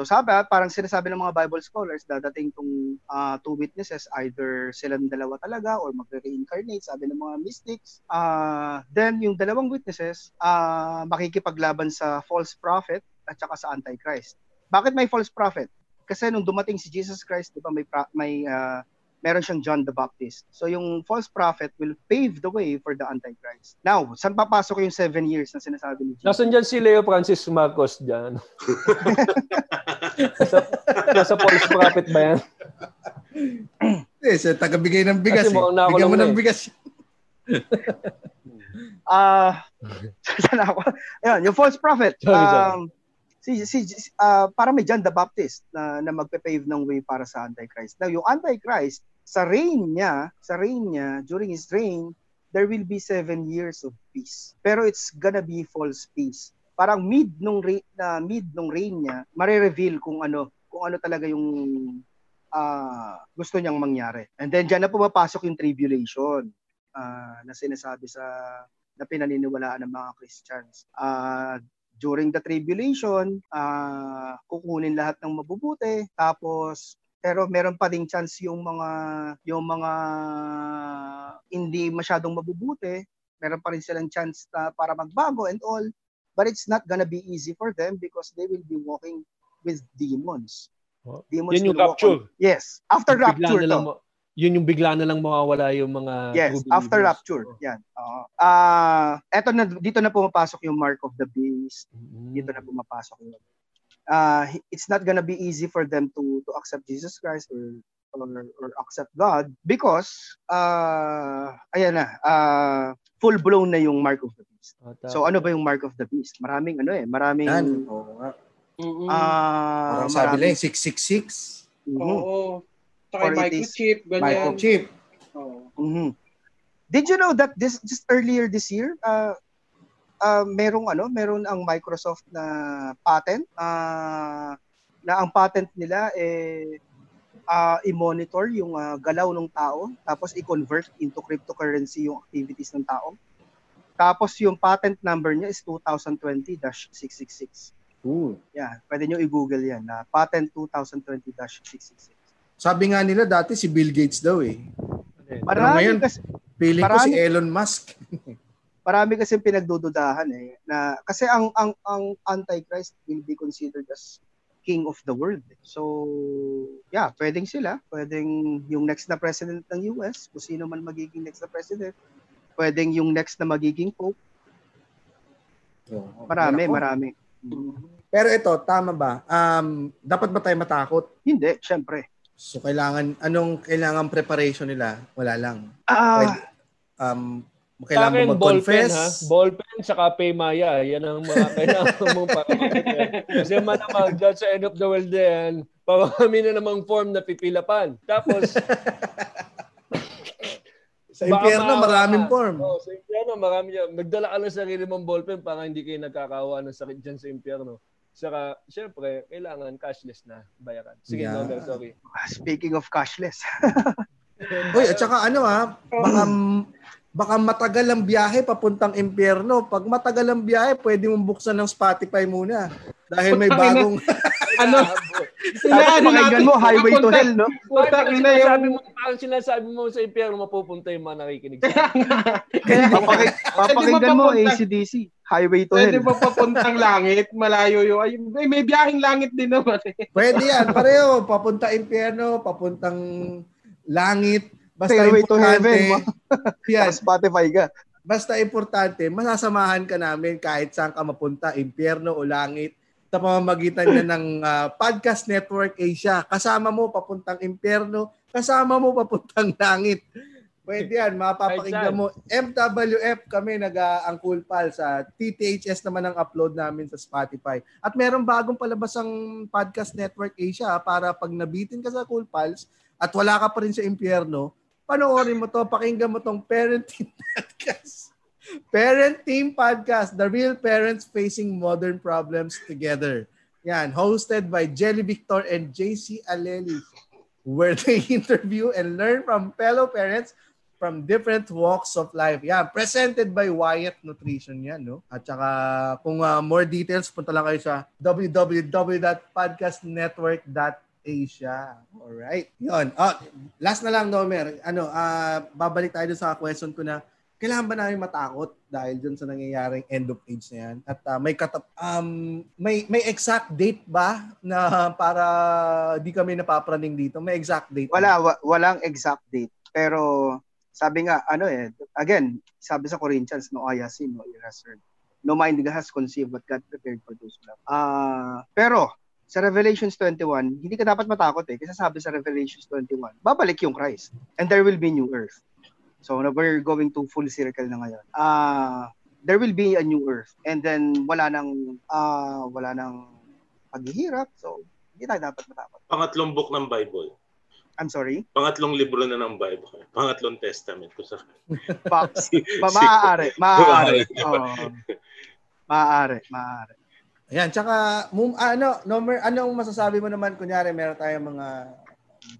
So sabi, ah, parang sinasabi ng mga Bible scholars, dadating tong ah, two witnesses, either silang dalawa talaga or magre-reincarnate, sabi ng mga mystics. Ah, then yung dalawang witnesses, ah, makikipaglaban sa false prophet at saka sa antichrist. Bakit may false prophet? Kasi nung dumating si Jesus Christ, di ba may pra- may ah, meron siyang John the Baptist. So yung false prophet will pave the way for the antichrist. Now, saan papasok yung seven years na sinasabi ni Jesus? Nasaan dyan si Leo Francis Marcos dyan? nasa, nasa false prophet ba yan? Eh, sa tagabigay ng bigas. Kasi Eh. Bigyan mo na ng eh. bigas. Ah, saan ako? Ayun, yung false prophet. Sorry, sorry. Um, si si ah, para may John the Baptist na na magpe-pave ng way para sa Antichrist. Now, yung Antichrist sa reign niya, sa reign niya, during his reign, there will be seven years of peace. Pero it's gonna be false peace. Parang mid nung reign, na mid nung reign niya, mare-reveal kung ano, kung ano talaga yung ah, gusto niyang mangyari. And then diyan na pumapasok yung tribulation ah, na sinasabi sa na pinaniniwalaan ng mga Christians. Ah, during the tribulation, ah, kukunin lahat ng mabubuti, tapos pero meron pa ding chance yung mga yung mga hindi masyadong mabubuti, meron pa rin silang chance na para magbago and all, but it's not gonna be easy for them because they will be walking with demons. Oh, Demons Yun yung rapture. on- yes, after Bigla rapture na to. lang, mo- yun yung bigla na lang mawawala yung mga Yes, after rapture. Yan. Oo. Ah, eto na dito na pumapasok yung mark of the beast. Mm. Dito na pumapasok yun. Ah, it's not gonna be easy for them to to accept Jesus Christ or or, or accept God because ah ayan na, ah full blown na yung mark of the beast. Tama. So ano ba yung mark of the beast? Maraming ano eh, maraming Yan. Mm-mm. ah Parang sabi lang, 666. Mhm. Oo. Saka Or yung it is microchip, ganyan. Microchip. Oo. Mhm. Did you know that this just earlier this year, uh, uh, merong ano, meron ang Microsoft na patent uh, na ang patent nila eh uh, i-monitor yung uh, galaw ng tao tapos i-convert into cryptocurrency yung activities ng tao. Tapos yung patent number niya is 2020-666. Ooh. Yeah, pwede nyo i-google yan. na patent 2020-666. Sabi nga nila dati si Bill Gates daw eh. Eh, Marami ngayon, kasi Feeling ko si Marami- Elon Musk. marami kasi pinagdududahan eh na kasi ang ang ang antichrist will be considered as king of the world. So, yeah, pwedeng sila, pwedeng yung next na president ng US, kung sino man magiging next na president, pwedeng yung next na magiging pope. Marami, marami. Pero ito, tama ba? Um, dapat ba tayo matakot? Hindi, syempre. So kailangan anong kailangan preparation nila? Wala lang. Ah, Pwede, um kailangan akin, mo ballpen mag-confess. ha. Ballpen tsaka Paymaya. Yan ang mga kailangan mong pakakit. Kasi malamang dyan sa end of the world yan, parami na namang form na pipilapan. Tapos, Sa impyerno, maraming form. Oh, sa impyerno, marami yan. Magdala ka ng sarili mong ballpen para hindi kayo nagkakawa ng sakit dyan sa impyerno. Saka, syempre, kailangan cashless na bayaran. Sige, Yeah. Nobel, sorry. speaking of cashless. Uy, at saka ano ha, baka baka matagal ang biyahe papuntang impyerno. Pag matagal ang biyahe, pwede mong buksan ng Spotify muna. Dahil may bagong... ano? Tapos Inaano pakinggan natin, mo, highway to hell, no? Putang Parang ina sinasabi yung... mo, parang sinasabi mo sa impyerno mapupunta yung mga nakikinig Kaya, Papaki- papakinggan mo, ACDC. Highway to Pwede hell. ba papuntang langit? Malayo yung... Ay, may, may biyaheng langit din naman. eh. Pwede yan. Pareho. Papunta impyerno, papuntang langit. Basta Stairway to importante. heaven. Sa Spotify ka. Basta importante, masasamahan ka namin kahit saan ka mapunta, impyerno o langit, sa pamamagitan niya ng ah, Podcast Network Asia. Kasama mo papuntang impyerno, kasama mo papuntang langit. Pwede yan, mapapakinggan mo. MWF kami nag uh, ang Cool Pal sa TTHS naman ang upload namin sa Spotify. At meron bagong palabas ang Podcast Network Asia ah, para pag nabitin ka sa Cool Pals at wala ka pa rin sa impyerno, panoorin mo to, pakinggan mo tong parenting podcast. Parent Team Podcast, The Real Parents Facing Modern Problems Together. Yan, hosted by Jelly Victor and JC Aleli, where they interview and learn from fellow parents from different walks of life. Yan, presented by Wyatt Nutrition yan, no? At saka kung uh, more details, punta lang kayo sa www.podcastnetwork.asia. Alright. Yun. Oh, last na lang, Nomer. Ano, ah babalik tayo sa question ko na kailangan ba namin matakot dahil dun sa nangyayaring end of age na yan? At ah, may katap um may may exact date ba na para di kami napapraning dito? May exact date? Wala, wa- walang exact date. Pero sabi nga, ano eh, again, sabi sa Corinthians, no seen, no heard. No mind has conceived what God prepared for those love. Ah, pero sa Revelations 21, hindi ka dapat matakot eh. Kasi sabi sa Revelations 21, babalik yung Christ. And there will be new earth. So we're going to full circle na ngayon. Ah, there will be a new earth. And then wala nang ah, wala nang paghihirap. So hindi tayo dapat matakot. Pangatlong book ng Bible. I'm sorry. Pangatlong libro na ng Bible. Pangatlong testament ko sa Ma- si- maaari, maaari. Oo. maaari, maaari. Ayan, tsaka mum, ano, Nomer, anong masasabi mo naman kunyari meron tayong mga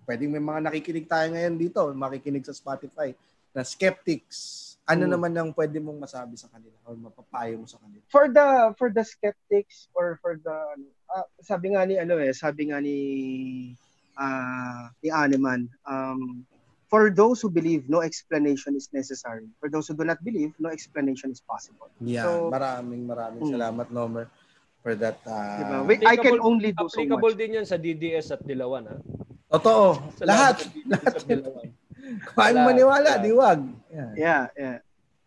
pwedeng may mga nakikinig tayo ngayon dito, makikinig sa Spotify na skeptics. Ano Hmm. naman ang pwede mong masabi sa kanila o mapapayo mo sa kanila? For the for the skeptics or for the ah, sabi nga ni ano eh, sabi nga ni ah ni Aneman, um for those who believe no explanation is necessary. For those who do not believe no explanation is possible. Yeah, So- maraming maraming Hmm. salamat Nomer for that. ah, Diba? We- I can Applicable- only do so Applicable much. din yan sa DDS at Dilawan. Ha? Totoo. Sa Lahat. sa DDS at Dilawan. Kung ayaw Wala. maniwala, Wala. diwag. Yeah. Yeah, yeah.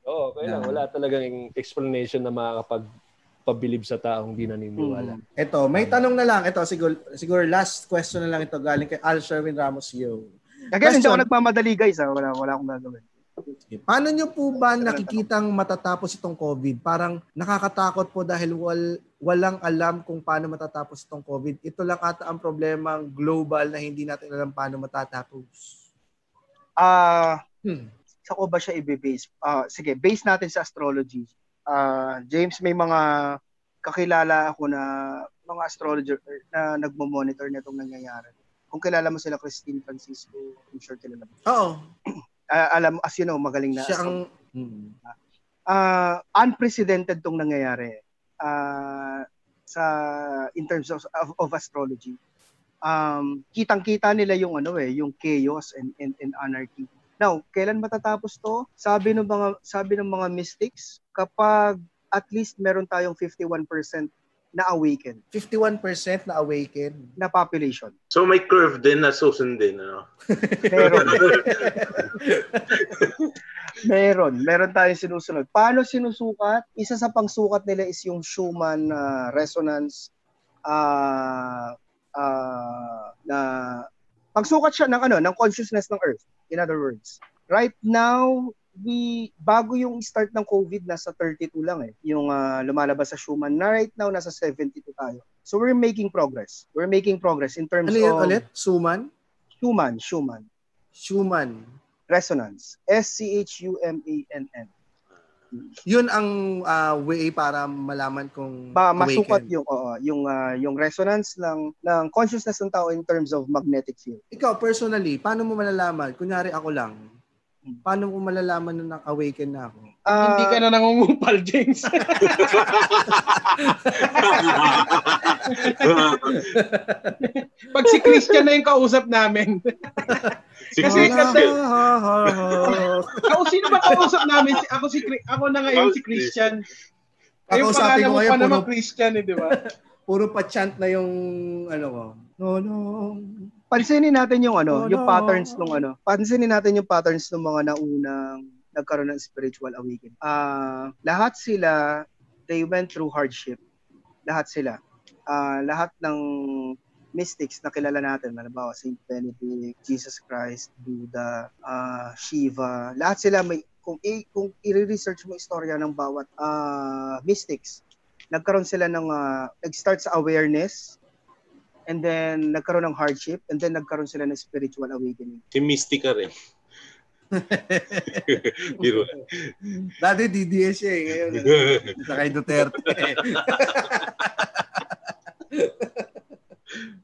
Oo, kaya lang. Yeah. Wala talagang explanation na makakapagpabilib sa taong di naniniwala. Mm. Ito, may tanong na lang. Ito, siguro, siguro last question na lang ito galing kay Al Sherwin Ramos Yo. Again, hindi ako nagmamadali guys, ah. wala wala akong gagawin. Paano nyo po ba nakikitang matatapos itong COVID? Parang nakakatakot po dahil wal, walang alam kung paano matatapos itong COVID. Ito lang ata ang problema global na hindi natin alam paano matatapos. Ah, Hmm. sa ko ba siya i-base? Ah, sige, base natin sa astrology. Ah, James, may mga kakilala ako na mga astrologer na nagmo-monitor na itong nangyayari. Kung kilala mo sila Christine Francisco, I'm sure kilala mo. Oo. Ah, alam, as you know, magaling na. Siya ang... Ah, unprecedented tong nangyayari. Ah, sa in terms of, of, of astrology. Um, kitang-kita nila yung ano eh, yung chaos and, and, and anarchy. Now, kailan matatapos to? Sabi ng mga sabi ng mga mystics, kapag at least meron tayong 51% na awaken 51% na awaken. na population. So may curve din na susundin. Ano? Meron. meron. Meron tayong sinusunod. Paano sinusukat? Isa sa pangsukat nila is yung Schumann ah, resonance ah ah, na pangsukat siya ng ano, ng consciousness ng earth. In other words, right now we bago yung start ng COVID nasa 32 lang eh. Yung ah, lumalabas sa Schumann na right now nasa 72 tayo. So we're making progress. We're making progress in terms Ano of ulit? Suman? Schumann, Schumann Schumann. resonance. S C H U M A N N. Yun ang ah, way para malaman kung Ba masukat yung oo, yung ah, yung resonance ng ng consciousness ng tao in terms of magnetic field. Ikaw, personally, paano mo malalaman? Kunyari ako lang, paano ko malalaman na nag-awaken na ako? Ah, Hindi ka na nangungupal, James. Pag si Christian na yung kausap namin. si Kasi Christian. kasi- Ako, sino ba kausap namin? Si- Ako, si, ako na ngayon si Christian. Kakausapin pangalan ko mo ngayon, pa naman puro- Christian eh, di ba? Puro pa chant na yung ano ko. No, no. Pansinin natin yung ano, Oh, yung no. patterns ng ano. Pansinin natin yung patterns ng mga naunang nagkaroon ng spiritual awakening. Ah, lahat sila they went through hardship. Lahat sila. Ah, lahat ng mystics na kilala natin, halimbawa Saint Benedict, Jesus Christ, Buddha, ah, Shiva, lahat sila may kung i- kung i-research mo istorya ng bawat ah, mystics, nagkaroon sila ng ah, nag-start sa awareness, and then nagkaroon ng hardship, and then nagkaroon sila ng spiritual awakening. Si Mystica rin. Biro. Dati DDS siya eh. Ngayon, sa kay Duterte.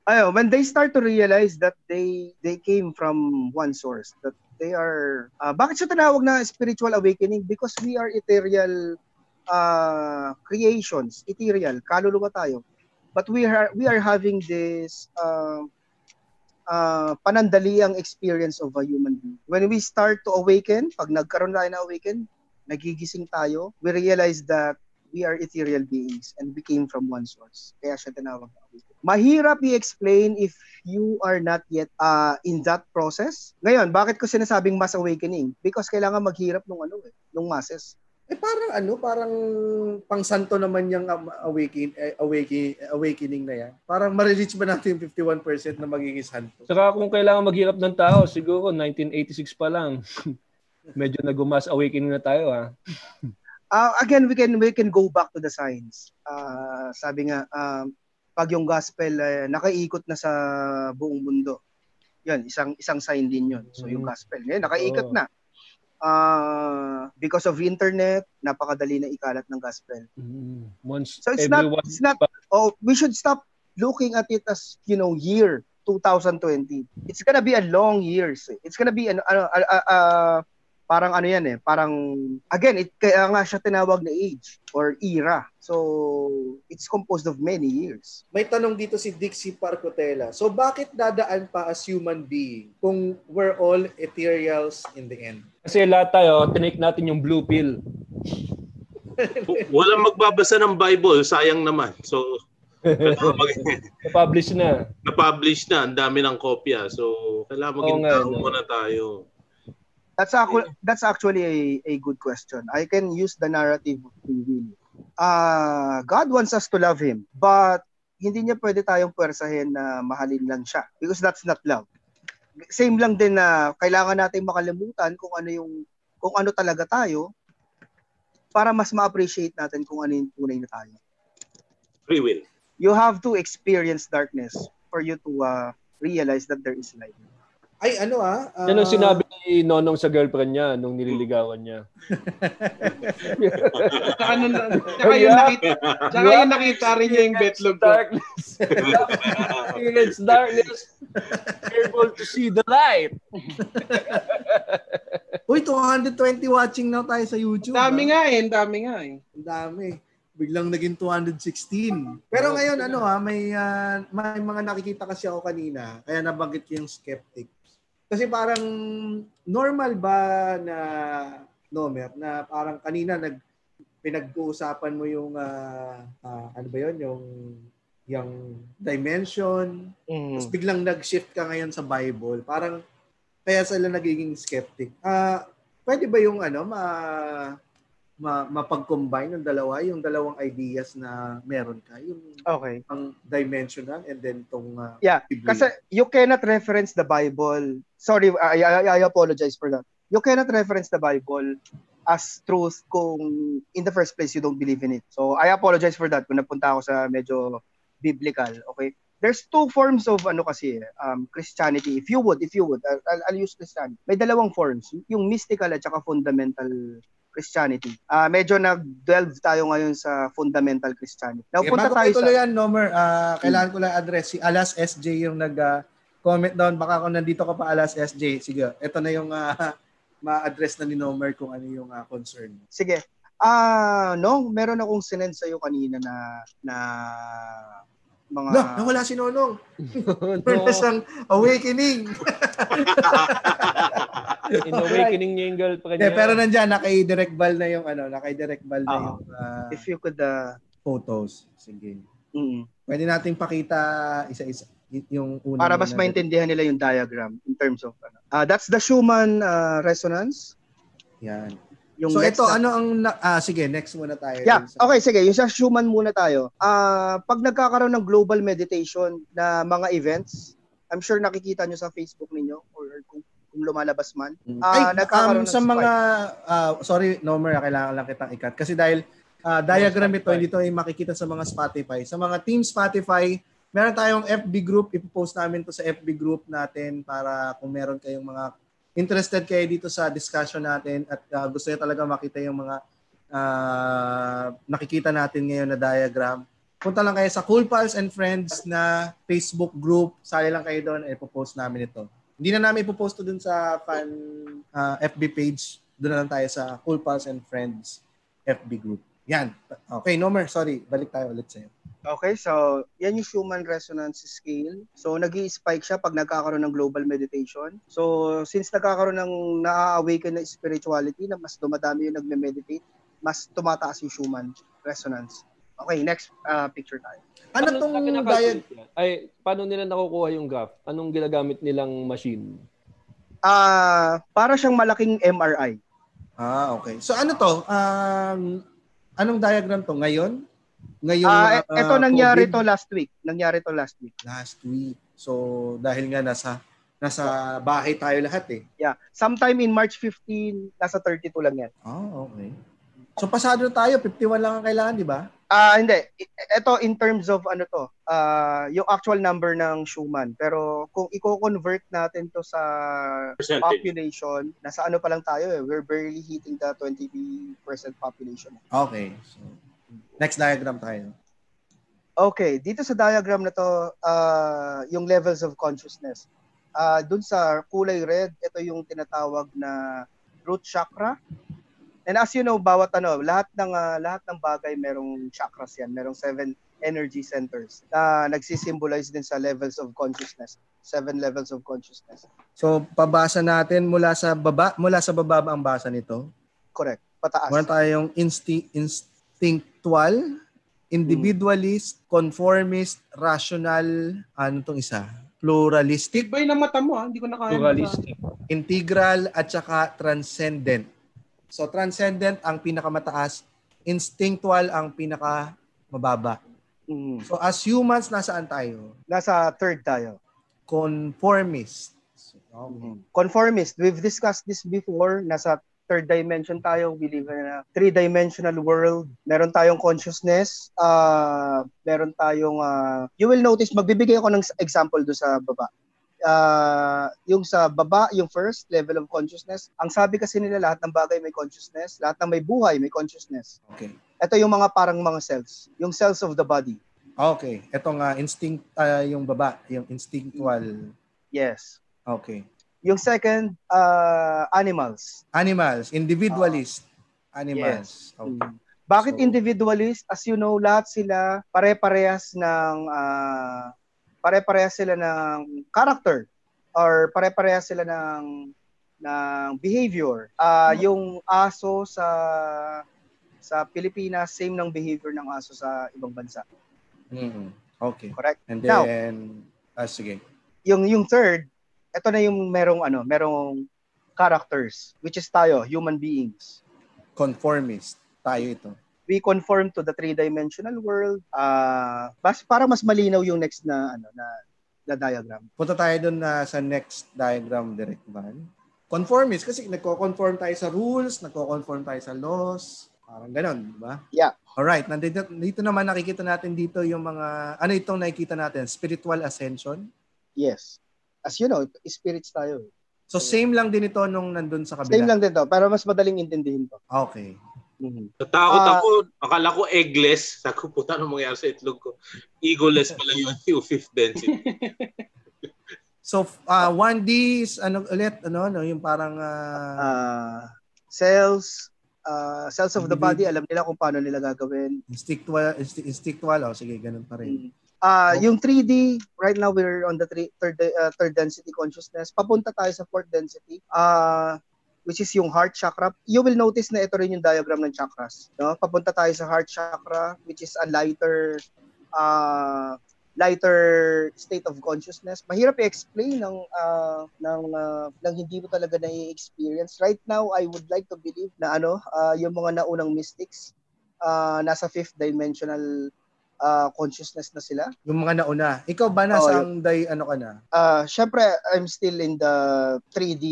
Ayo, when they start to realize that they they came from one source, that they are ah, bakit siya tinawag na spiritual awakening? Because we are ethereal uh, creations, ethereal, kaluluwa tayo. But we are we are having this uh, uh, panandaliang experience of a human being. When we start to awaken, pag nagkaroon tayo na awaken, nagigising tayo, we realize that we are ethereal beings and we came from one source. Kaya siya tinawag na awakening. Mahirap i-explain if you are not yet uh, in that process. Ngayon, bakit ko sinasabing mass awakening? Because kailangan maghirap nung ano eh, nung masses. Eh parang ano, parang pang-santo naman yung um, awaken, eh, awaken, awakening na yan. Parang ma-reach ba natin yung 51% na magiging santo? Saka kung kailangan maghirap ng tao, siguro 1986 pa lang. Medyo nag-mass awakening na tayo ha. Uh, again, we can we can go back to the science. Uh, sabi nga, um, pag yung gospel eh, nakaiikot na sa buong mundo, yan, isang isang sign din yun. So yung Mm. gospel, ngayon, nakaiikot Oo. na. Uh, because of internet, napakadali na ikalat ng gospel. Mm. Once So it's not, everyone it's not, oh, we should stop looking at it as, you know, year 2020. It's gonna be a long years. It's gonna be an, uh, uh, uh, parang ano yan eh, parang, again, it, kaya nga siya tinawag na age or era. So, it's composed of many years. May tanong dito si Dixie Parcotela. So bakit dadaan pa as human being kung we're all ethereals in the end? Kasi lahat tayo, tinake natin yung blue pill. Walang magbabasa ng Bible, sayang naman. So, Na-publish na. na-publish na, ang dami ng kopya. So, kailangan maging nga, tao muna tayo. That's actually, that's actually a, a good question. I can use the narrative of free will. Uh, God wants us to love Him, but hindi niya pwede tayong puwersahin na mahalin lang siya because that's not love. Same lang din na kailangan nating makalimutan kung ano yung kung ano talaga tayo para mas ma-appreciate natin kung ano yung tunay na tayo. Free will. You have to experience darkness for you to uh, realize that there is light. Ay, ano ah? ah, Yan ang sinabi ni Nonong sa girlfriend niya nung nililigawan niya. Tsaka, nun, tsaka yung nakita, tsaka yung nakita rin niya yung betlog ko. Darkness. Experience darkness. Able to see the light. Uy, 220 watching now tayo sa YouTube. Dami ah. nga eh, dami nga eh. Ang dami. Biglang naging 216. Pero ngayon, ano ha, may, ah, may mga nakikita kasi ako kanina, kaya nabanggit ko yung skeptic. Kasi parang normal ba na, Nomer, na parang kanina nag pinag-uusapan mo yung, ah, ah, ano ba yun, yung yung dimension, Mm. tapos biglang nag-shift ka ngayon sa Bible. Parang kaya sila nagiging skeptic. Ah, pwede ba yung ano ma, ma mapag-combine ng dalawa, yung dalawang ideas na meron ka, yung Okay. ang dimensional and then tong ah, Yeah, Biblia. Kasi you cannot reference the Bible. Sorry, I, I, I apologize for that. You cannot reference the Bible as truth kung in the first place you don't believe in it. So I apologize for that kung napunta ako sa medyo biblical. Okay? There's two forms of ano kasi um, Christianity. If you would, if you would, I'll, I'll- I'll use Christianity. May dalawang forms. Yung mystical at saka fundamental Christianity. Ah medyo nag-delve tayo ngayon sa fundamental Christianity. Now, Eh, punta bago tayo sa... yan, Nomer, ah, kailangan ko lang address si Alas SJ yung nag ah, comment down. Baka kung nandito ka pa Alas SJ, sige. Ito na yung ah, ma-address na ni Nomer kung ano yung uh, concern. Sige. Ah, uh, no, meron akong sinend sa iyo kanina na na mga No, nawala si Nonong. no. Meron siyang awakening. In awakening niya yung girl pa kanya. Yeah, pero nandiyan nakay-direct ball na yung ano, nakay-direct ball na Ah, yung uh, if you could uh, photos. Sige. mm, Pwede nating pakita isa-isa yung una. para mas maintindihan nila yung diagram in terms of ano. Ah, that's the Schumann uh, resonance. Yan. Yung so ito na- ano ang na- ah sige, next muna tayo. Yeah, sa- okay, sige. Yung sa Schumann muna tayo. Ah, pag nagkakaroon ng global meditation na mga events, I'm sure nakikita nyo sa Facebook ninyo or kung, kung lumalabas man. Ay, Ah, nagkakaroon um, ng sa spike. mga ah, sorry, Nomer, ah, kailangan lang kitang ikat kasi dahil ah, diagram ito, hindi ito ay makikita sa mga Spotify. Sa mga team Spotify, meron tayong FB group, ipopost namin to sa FB group natin para kung meron kayong mga interested kayo dito sa discussion natin at ah, gusto niyo talaga makita yung mga ah, nakikita natin ngayon na diagram. Punta lang kayo sa Cool Pals and Friends na Facebook group. Sali lang kayo doon, ipopost namin ito. Hindi na namin ipopost to dun sa fan ah, FB page. Doon na lang tayo sa Cool Pals and Friends FB group. Yan. Okay, Nomer, sorry. Balik tayo ulit sa'yo. Okay, so yan yung Schumann resonance scale. So nag spike siya pag nagkakaroon ng global meditation. So since nagkakaroon ng na-awaken na spirituality na mas dumadami yung nagme-meditate, mas tumataas yung Schumann resonance. Okay, next uh, picture tayo. Ano Paano tong yan? Ay, paano nila nakukuha yung graph? Anong ginagamit nilang machine? Ah, para siyang malaking MRI. Ah, okay. So ano to? Um, anong diagram to? Ngayon? Ngayon, Ah, ah, ito nangyari COVID? to last week. Nangyari to last week. Last week. So, dahil nga nasa nasa bahay tayo lahat eh. Yeah. Sometime in March 15, nasa 32 lang yan. Ah, okay. So, pasado na tayo. 51 lang ang kailangan, di ba? Ah, hindi. I- Ito in terms of ano to, ah, yung actual number ng Schumann. Pero kung i-convert natin to sa Percentage. population, nasa ano pa lang tayo eh. We're barely hitting the 20% population. Okay. So, next diagram tayo. Okay, dito sa diagram na to, ah, yung levels of consciousness. Ah, dun sa kulay red, ito yung tinatawag na root chakra. And as you know, bawat ano, lahat ng ah, lahat ng bagay merong chakras yan, merong seven energy centers na nagsisimbolize din sa levels of consciousness. Seven levels of consciousness. So, pabasa natin mula sa baba, mula sa baba ba ang basa nito? Correct. Pataas. Meron tayong insti- instinctual, individualist, conformist, rational, ano tong isa? Pluralistic, Tibay na mata mo ha, hindi ko na kaya. Pluralistic. integral, at saka transcendent. So, transcendent ang pinakamataas, instinctual ang pinakamababa. Mm. So, as humans, nasaan tayo? Nasa third tayo. Conformist. Okay. conformist. We've discussed this before. Nasa third dimension tayo. We live in a three-dimensional world. Meron tayong consciousness. Uh, meron tayong... uh, you will notice, magbibigay ako ng example do sa baba. Uh, yung sa baba, yung first level of consciousness, ang sabi kasi nila lahat ng bagay may consciousness, lahat ng may buhay may consciousness. Okay. Ito yung mga parang mga cells, yung cells of the body. Okay. Ito nga, instinct, ah, yung baba, yung instinctual. Yes. Okay. Yung second, uh, animals. Animals, individualist. Animals. Okay. Mm. Bakit So- individualist? As you know, lahat sila pare-parehas ng ah, pare-parehas sila ng character or pare-parehas sila ng ng behavior. Ah, yung aso sa sa Pilipinas same ng behavior ng aso sa ibang bansa. Mm. Okay. Correct? And Now- then, ah, sige. Yung yung third, ito na yung merong ano, merong characters which is tayo, human beings. Conformist. Tayo ito. we conform to the three-dimensional world. Ah, bas para mas malinaw yung next na ano na na diagram. Punta tayo dun na sa next diagram, Direct Van. Conformist, kasi nagko-conform tayo sa rules, nagko-conform tayo sa laws, parang ganon, di ba? Yeah. Alright, nandito dito naman nakikita natin dito yung mga, ano itong nakikita natin? Spiritual ascension. Yes. As you know, spirits tayo. So same lang din ito nung nandun sa kabila. Same lang din to, para mas madaling intindihin to. Okay. Mhm. Natakot Ah. ako. Akala ko eggless. Sabi ko, puta, ano mangyari sa itlog ko? Egoless pala yun, yung fifth density. So uh, 1D is ano ulit ano no yung parang uh, uh, cells uh, cells of the body alam nila kung paano nila gagawin. Instinctual instinctual oh sige ganun pa rin. Uh, okay. yung 3D right now we're on the three, third uh, third density consciousness. Papunta tayo sa fourth density. Uh, which is yung heart chakra. You will notice na ito rin yung diagram ng chakras. No? Papunta tayo sa heart chakra which is a lighter uh, lighter state of consciousness. Mahirap i-explain ng uh, ng uh, ng hindi mo talaga na-experience. Right now, I would like to believe na ano, uh, yung mga naunang mystics uh, nasa fifth dimensional uh, consciousness na sila. Yung mga nauna. Ikaw ba nasa oh, day ano ka na? Uh, syempre I'm still in the 3D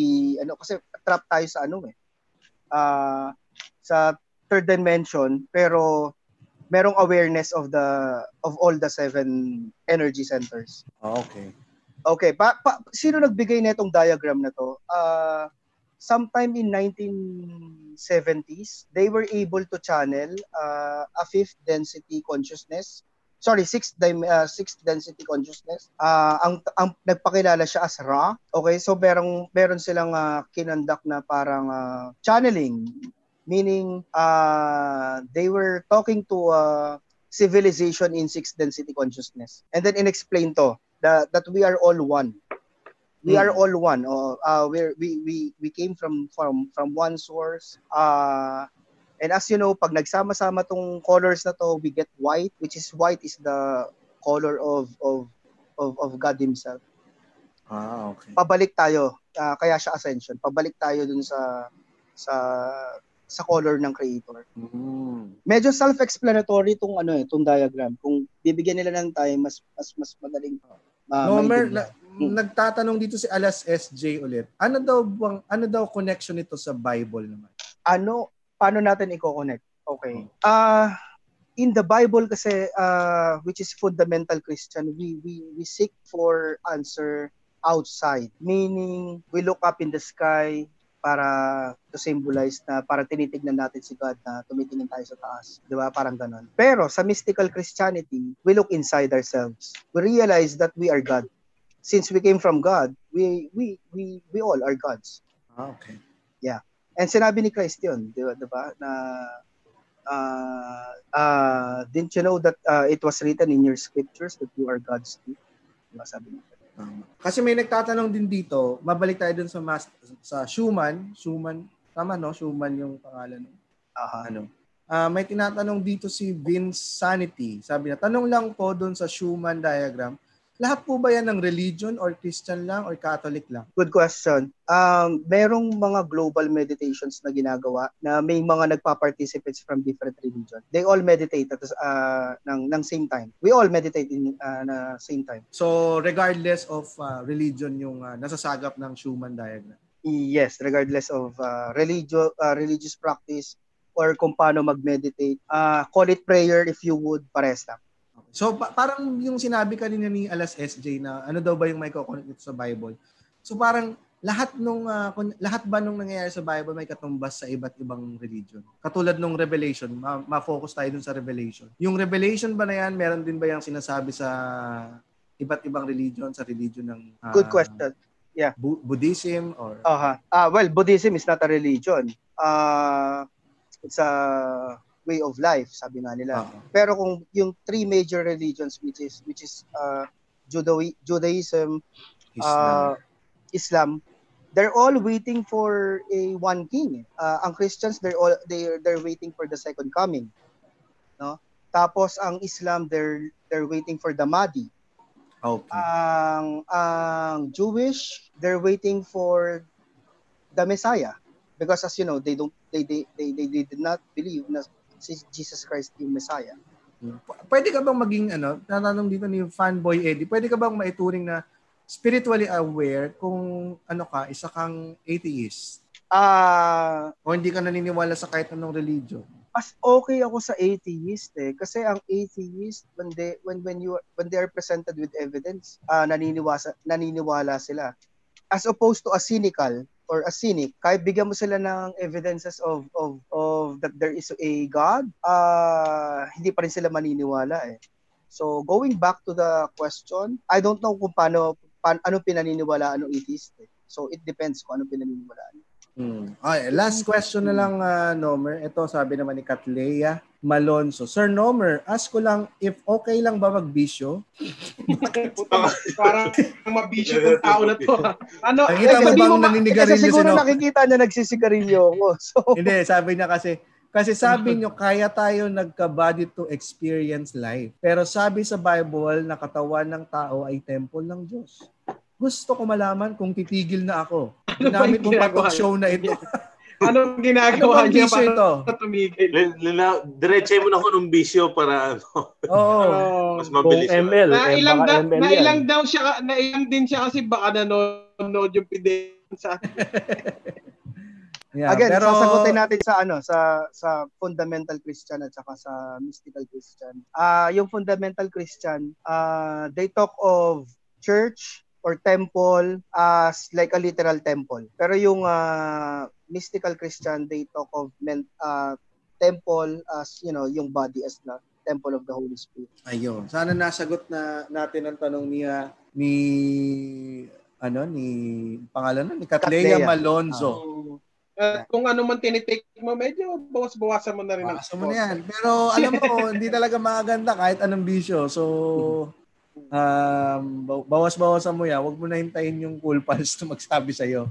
ano kasi trap tayo sa ano eh. Uh, sa third dimension pero merong awareness of the of all the seven energy centers. Oh, okay. Okay, pa, pa, sino nagbigay nitong diagram na to? Uh, sometime in 1970s, they were able to channel uh, a fifth density consciousness. Sorry, sixth, uh, sixth density consciousness. Uh, ang, ang nagpakilala siya as Ra. Okay, so merong meron silang uh, kinandak na parang uh, channeling meaning uh, they were talking to a civilization in sixth density consciousness and then inexplain to that, that we are all one we are all one uh, uh, we we we we came from from from one source uh, and as you know pag nagsama-sama tong colors na to we get white which is white is the color of of of, of God himself ah okay pabalik tayo uh, kaya siya ascension pabalik tayo dun sa sa sa color ng creator. Mm. Medyo self-explanatory tong ano eh, tong diagram. Kung bibigyan nila ng time, mas mas mas madaling uh, no, mer, na, hmm. nagtatanong dito si Alas SJ ulit. Ano daw bang ano daw connection nito sa Bible naman? Ano paano natin i-connect? Okay. Hmm. Ah uh, in the Bible kasi uh, which is fundamental Christian, we we we seek for answer outside. Meaning we look up in the sky, para to symbolize na para tinitignan natin si God na tumitingin tayo sa taas. Di ba? Parang ganun. Pero sa mystical Christianity, we look inside ourselves. We realize that we are God. Since we came from God, we we we we all are gods. Ah, okay. Yeah. And sinabi ni Christ yun, di ba? Di ba? Na uh, uh, didn't you know that uh, it was written in your scriptures that you are God's too? Diba sabi niya? Tama. Kasi may nagtatanong din dito, mabalik tayo dun sa mas, sa Schumann, Schumann, tama no? Schumann yung pangalan? Aha. Ano? Uh, may tinatanong dito si Vince Sanity. Sabi na, tanong lang po dun sa Schumann diagram, lahat po ba yan ng religion or Christian lang or Catholic lang? Good question. Um, merong mga global meditations na ginagawa na may mga nagpa-participants from different religion. They all meditate at uh, ng, ng same time. We all meditate in uh, na same time. So regardless of uh, religion yung uh, nasasagap ng Schumann diagram? Yes, regardless of uh, religio, uh, religious practice or kung paano mag-meditate. Uh, call it prayer if you would, pares lang. So pa- parang yung sinabi kanina ni Alas SJ na ano daw ba yung may connect sa Bible. So parang lahat nung uh, lahat ba nung nangyayari sa Bible may katumbas sa iba't ibang religion. Katulad nung Revelation, ma- ma-focus tayo dun sa Revelation. Yung Revelation ba na yan, meron din ba yung sinasabi sa iba't ibang religion, sa religion ng uh, Good question. Yeah. Bu- Buddhism or uh-huh. uh, well, Buddhism is not a religion. Uh, it's a way of life, sabi nga nila. Uh-huh. Pero kung yung three major religions which is which is uh, Juda- Judaism, Islam. Uh, Islam, they're all waiting for a one king. Uh, ang Christians they're all they they're waiting for the second coming. No? Tapos ang Islam they're they're waiting for the Mahdi. Okay. Ang ang Jewish they're waiting for the Messiah because as you know they don't they they they, they, they did not believe na si Jesus Christ yung Messiah. Pwede ka bang maging ano, tatanong dito ni fanboy Eddie, pwede ka bang maituring na spiritually aware kung ano ka, isa kang atheist? Ah, uh, o hindi ka naniniwala sa kahit anong religion? As okay ako sa atheist eh kasi ang atheist when they when when you when they are presented with evidence, uh, naniniwala naniniwala sila. As opposed to a cynical or a cynic, kahit bigyan mo sila ng evidences of of of that there is a God, uh, hindi pa rin sila maniniwala eh. So going back to the question, I don't know kung paano pan, ano pinaniniwalaan ng atheist. Eh. So it depends kung ano pinaniniwalaan. Hmm. Okay, last question na lang, uh, Nomer. Ito sabi naman ni Katleya Malonzo. Sir Nomer, ask ko lang if okay lang ba magbisyo? Parang mabisyo tong tao na to. Ano, Nakita mo Kasi bang naninigarilyo Kasi si siguro Nomer? nakikita niya nagsisigarilyo ako. So, Hindi, sabi niya kasi, kasi sabi niyo, kaya tayo nagka-body to experience life. Pero sabi sa Bible na katawan ng tao ay temple ng Diyos. Gusto ko malaman kung titigil na ako. Ano Ginamit yung mong patok show na ito. anong Ano ginagawa bang niya bisyo ito? para tumigil? Lila- Diretso mo na ako ng bisyo para ano, Oo. Oh. mas Kung mabilis yun. ML, na eh, ilang da, ML na ilang daw siya na ilang din siya kasi baka nanonood yung pide sa Yeah, again, pero, sasagutin natin sa ano, sa sa fundamental Christian at saka sa mystical Christian. Ah, yung fundamental Christian, ah they talk of church or temple as like a literal temple. Pero yung ah, mystical Christian, they talk of men, ah, temple as, you know, yung body as the temple of the Holy Spirit. Ayun. Sana nasagot na natin ang tanong niya ni ano ni pangalan nun, ni Katleya Katleya. Malonzo. At kung ano man tinitake mo, medyo bawas-bawasan mo na rin. ang Baka mo na yan. Pero alam mo, hindi talaga maganda kahit anong bisyo. So, um, baw- bawas-bawasan mo yan. Huwag mo na hintayin yung cool pals na magsabi sa'yo.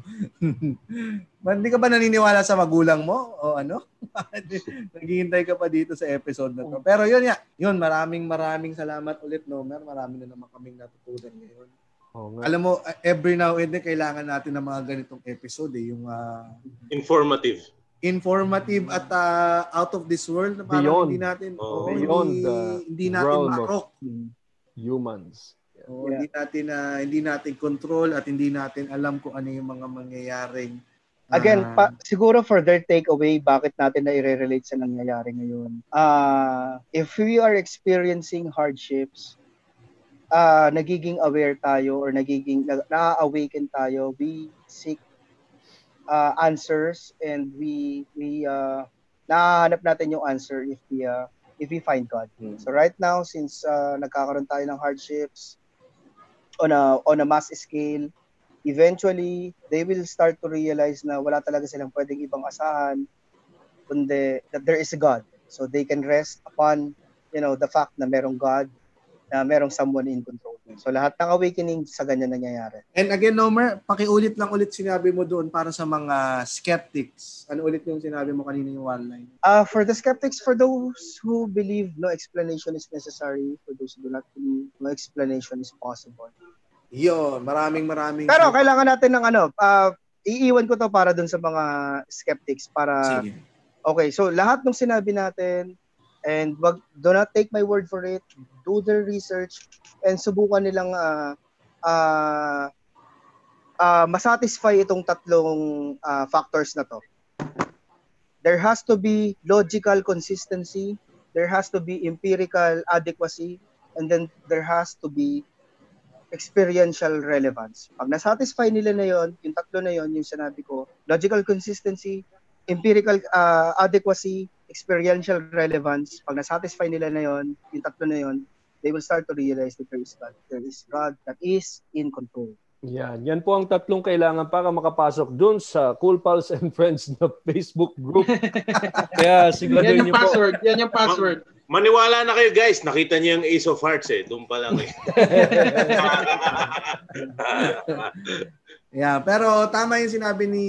Ba- Hindi ka ba naniniwala sa magulang mo? O ano? Naghihintay ka pa dito sa episode na to. Pero yun ya. Yun, maraming maraming salamat ulit, Nomer. Marami na naman kaming natutunan ngayon. Oo nga. Alam mo, every now and then, kailangan natin ng mga ganitong episode. Eh. Yung ah, Informative. informative at ah, out of this world na parang Beyond. hindi natin Oh. Beyond hindi, the hindi natin realm Humans. Oo, Hindi natin na hindi natin control at hindi natin alam kung ano yung mga mangyayaring Again, ah, pa, siguro for their takeaway, bakit natin na i-relate sa nangyayari ngayon? Ah, if we are experiencing hardships, ah nagiging aware tayo or nagiging na- na-awaken tayo, we seek ah, answers and we we uh, nahanap natin yung answer if we ah, if we find God. Hmm. So right now since ah, nagkakaroon tayo ng hardships on a on a mass scale, eventually they will start to realize na wala talaga silang pwedeng ibang asahan kundi that there is a God. So they can rest upon you know the fact na merong God na merong someone in control. So lahat ng awakening sa ganyan nangyayari. And again, Nomer, pakiulit lang ulit sinabi mo doon para sa mga skeptics. Ano ulit yung sinabi mo kanina yung one line? Uh, for the skeptics, for those who believe no explanation is necessary, for those who do not believe no explanation is possible. Yun, maraming maraming Pero kailangan natin ng ano, uh, iiwan ko to para dun sa mga skeptics para Sige. Okay, so lahat ng sinabi natin and wag do not take my word for it. Do their research and subukan nilang ah ah ah, masatisfy itong tatlong ah, factors na to. There has to be logical consistency, there has to be empirical adequacy, and then there has to be experiential relevance. Pag nasatisfy nila na yon, yung tatlo na yon, yung sinabi ko, logical consistency, empirical uh, adequacy, experiential relevance, pag nasatisfy nila na yon, yung tatlo na yon, they will start to realize that there is God. There is God that is in control. Yan. Yan po ang tatlong kailangan para makapasok dun sa Cool Pals and Friends na Facebook group. Kaya Yan siguraduhin yung niyo po. password. Yan yung password. Maniwala na kayo guys, nakita niyo yung Ace of Hearts eh. Doon pa lang eh. Yeah, pero tama yung sinabi ni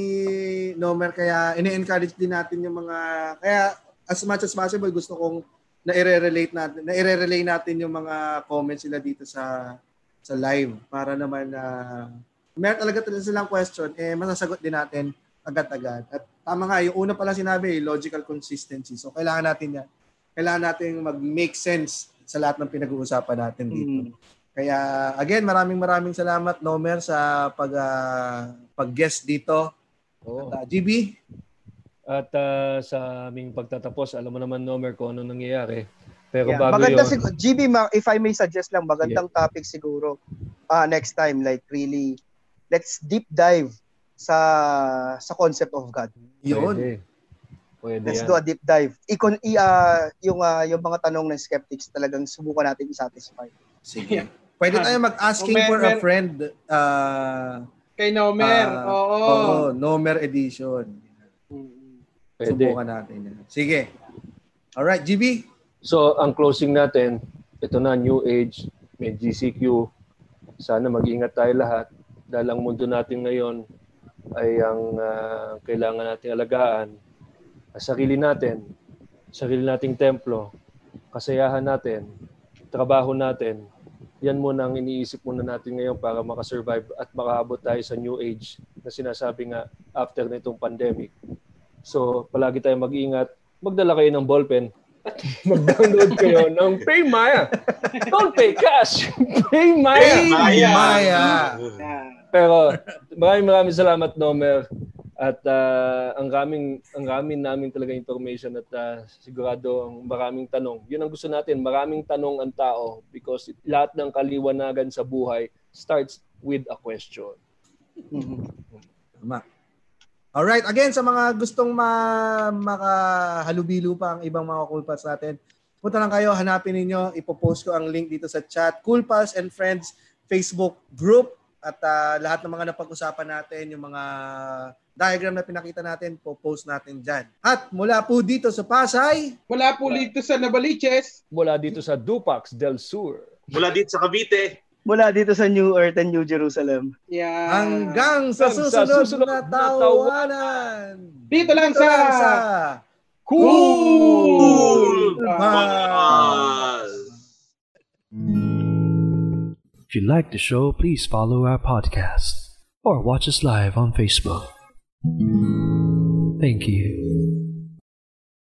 Nomer kaya ini-encourage din natin yung mga kaya as much as possible gusto kong na-relate natin, na-relay natin yung mga comments sila dito sa sa live para naman na meron talaga talaga silang question eh masasagot din natin agad-agad. At tama nga, yung una pa lang sinabi, logical consistency. So kailangan natin yan. Kailangan natin mag-make sense sa lahat ng pinag-uusapan natin dito. Kaya again, maraming maraming salamat Nomer sa pag ah, pag-guest dito. Oo. At, ah, GB, At ah, sa aming pagtatapos, alam mo naman, Nomer, kung ano nangyayari. Pero Yeah. bago Maganda yun, siguro, GB, ma- if I may suggest lang, magandang topic siguro ah next time, like really, let's deep dive sa sa concept of God. yun. Pwede. Pwede Let's yan. do a deep dive. Ikon, i, ah, yung, ah, yung mga tanong ng skeptics talagang subukan natin i-satisfy. Sige. Pwede tayo mag-asking Mer- for a friend. Uh, Kay Nomer. Oo. Oo, Nomer edition. Pwede. Subukan natin. Sige. Alright, GB. So, ang closing natin, ito na, New Age, may GCQ. Sana mag-ingat tayo lahat dahil ang mundo natin ngayon ay ang ah, kailangan nating alagaan. Sarili natin, sarili nating templo, kasayahan natin, trabaho natin. Yan muna ang iniisip muna natin ngayon para makasurvive at makaabot tayo sa New Age na sinasabi nga after nitong pandemic. So, palagi tayong mag-ingat. Magdala kayo ng ballpen mag-download kayo ng PayMaya. Don't pay cash. PayMaya. Hey, Maya. Maya. Yeah. Pero maraming maraming salamat, Nomer. At ah, ang raming ang raming namin talaga information at ah, sigurado ang maraming tanong. Yun ang gusto natin, maraming tanong ang tao because lahat ng kaliwanagan sa buhay starts with a question. Tama. Alright, again, sa mga gustong ma makahalubilo pa ang ibang mga Cool Pals natin, punta lang kayo, hanapin ninyo, ipopost ko ang link dito sa chat. Cool Pals and Friends Facebook group at ah, lahat ng mga napag-usapan natin, yung mga diagram na pinakita natin, po-post natin dyan. At mula po dito sa Pasay, Mula po dito sa Nabaliches. Mula dito sa Dupax del Sur. Mula dito sa Cavite. Mula dito sa New Earth and New Jerusalem. Yeah. hanggang sa Hanggang sa susunod, susunod na na tawanan. Dito lang Dito sa... lang sa Cool! Pals. If you like the show, please follow our podcast or watch us live on Facebook. Thank you.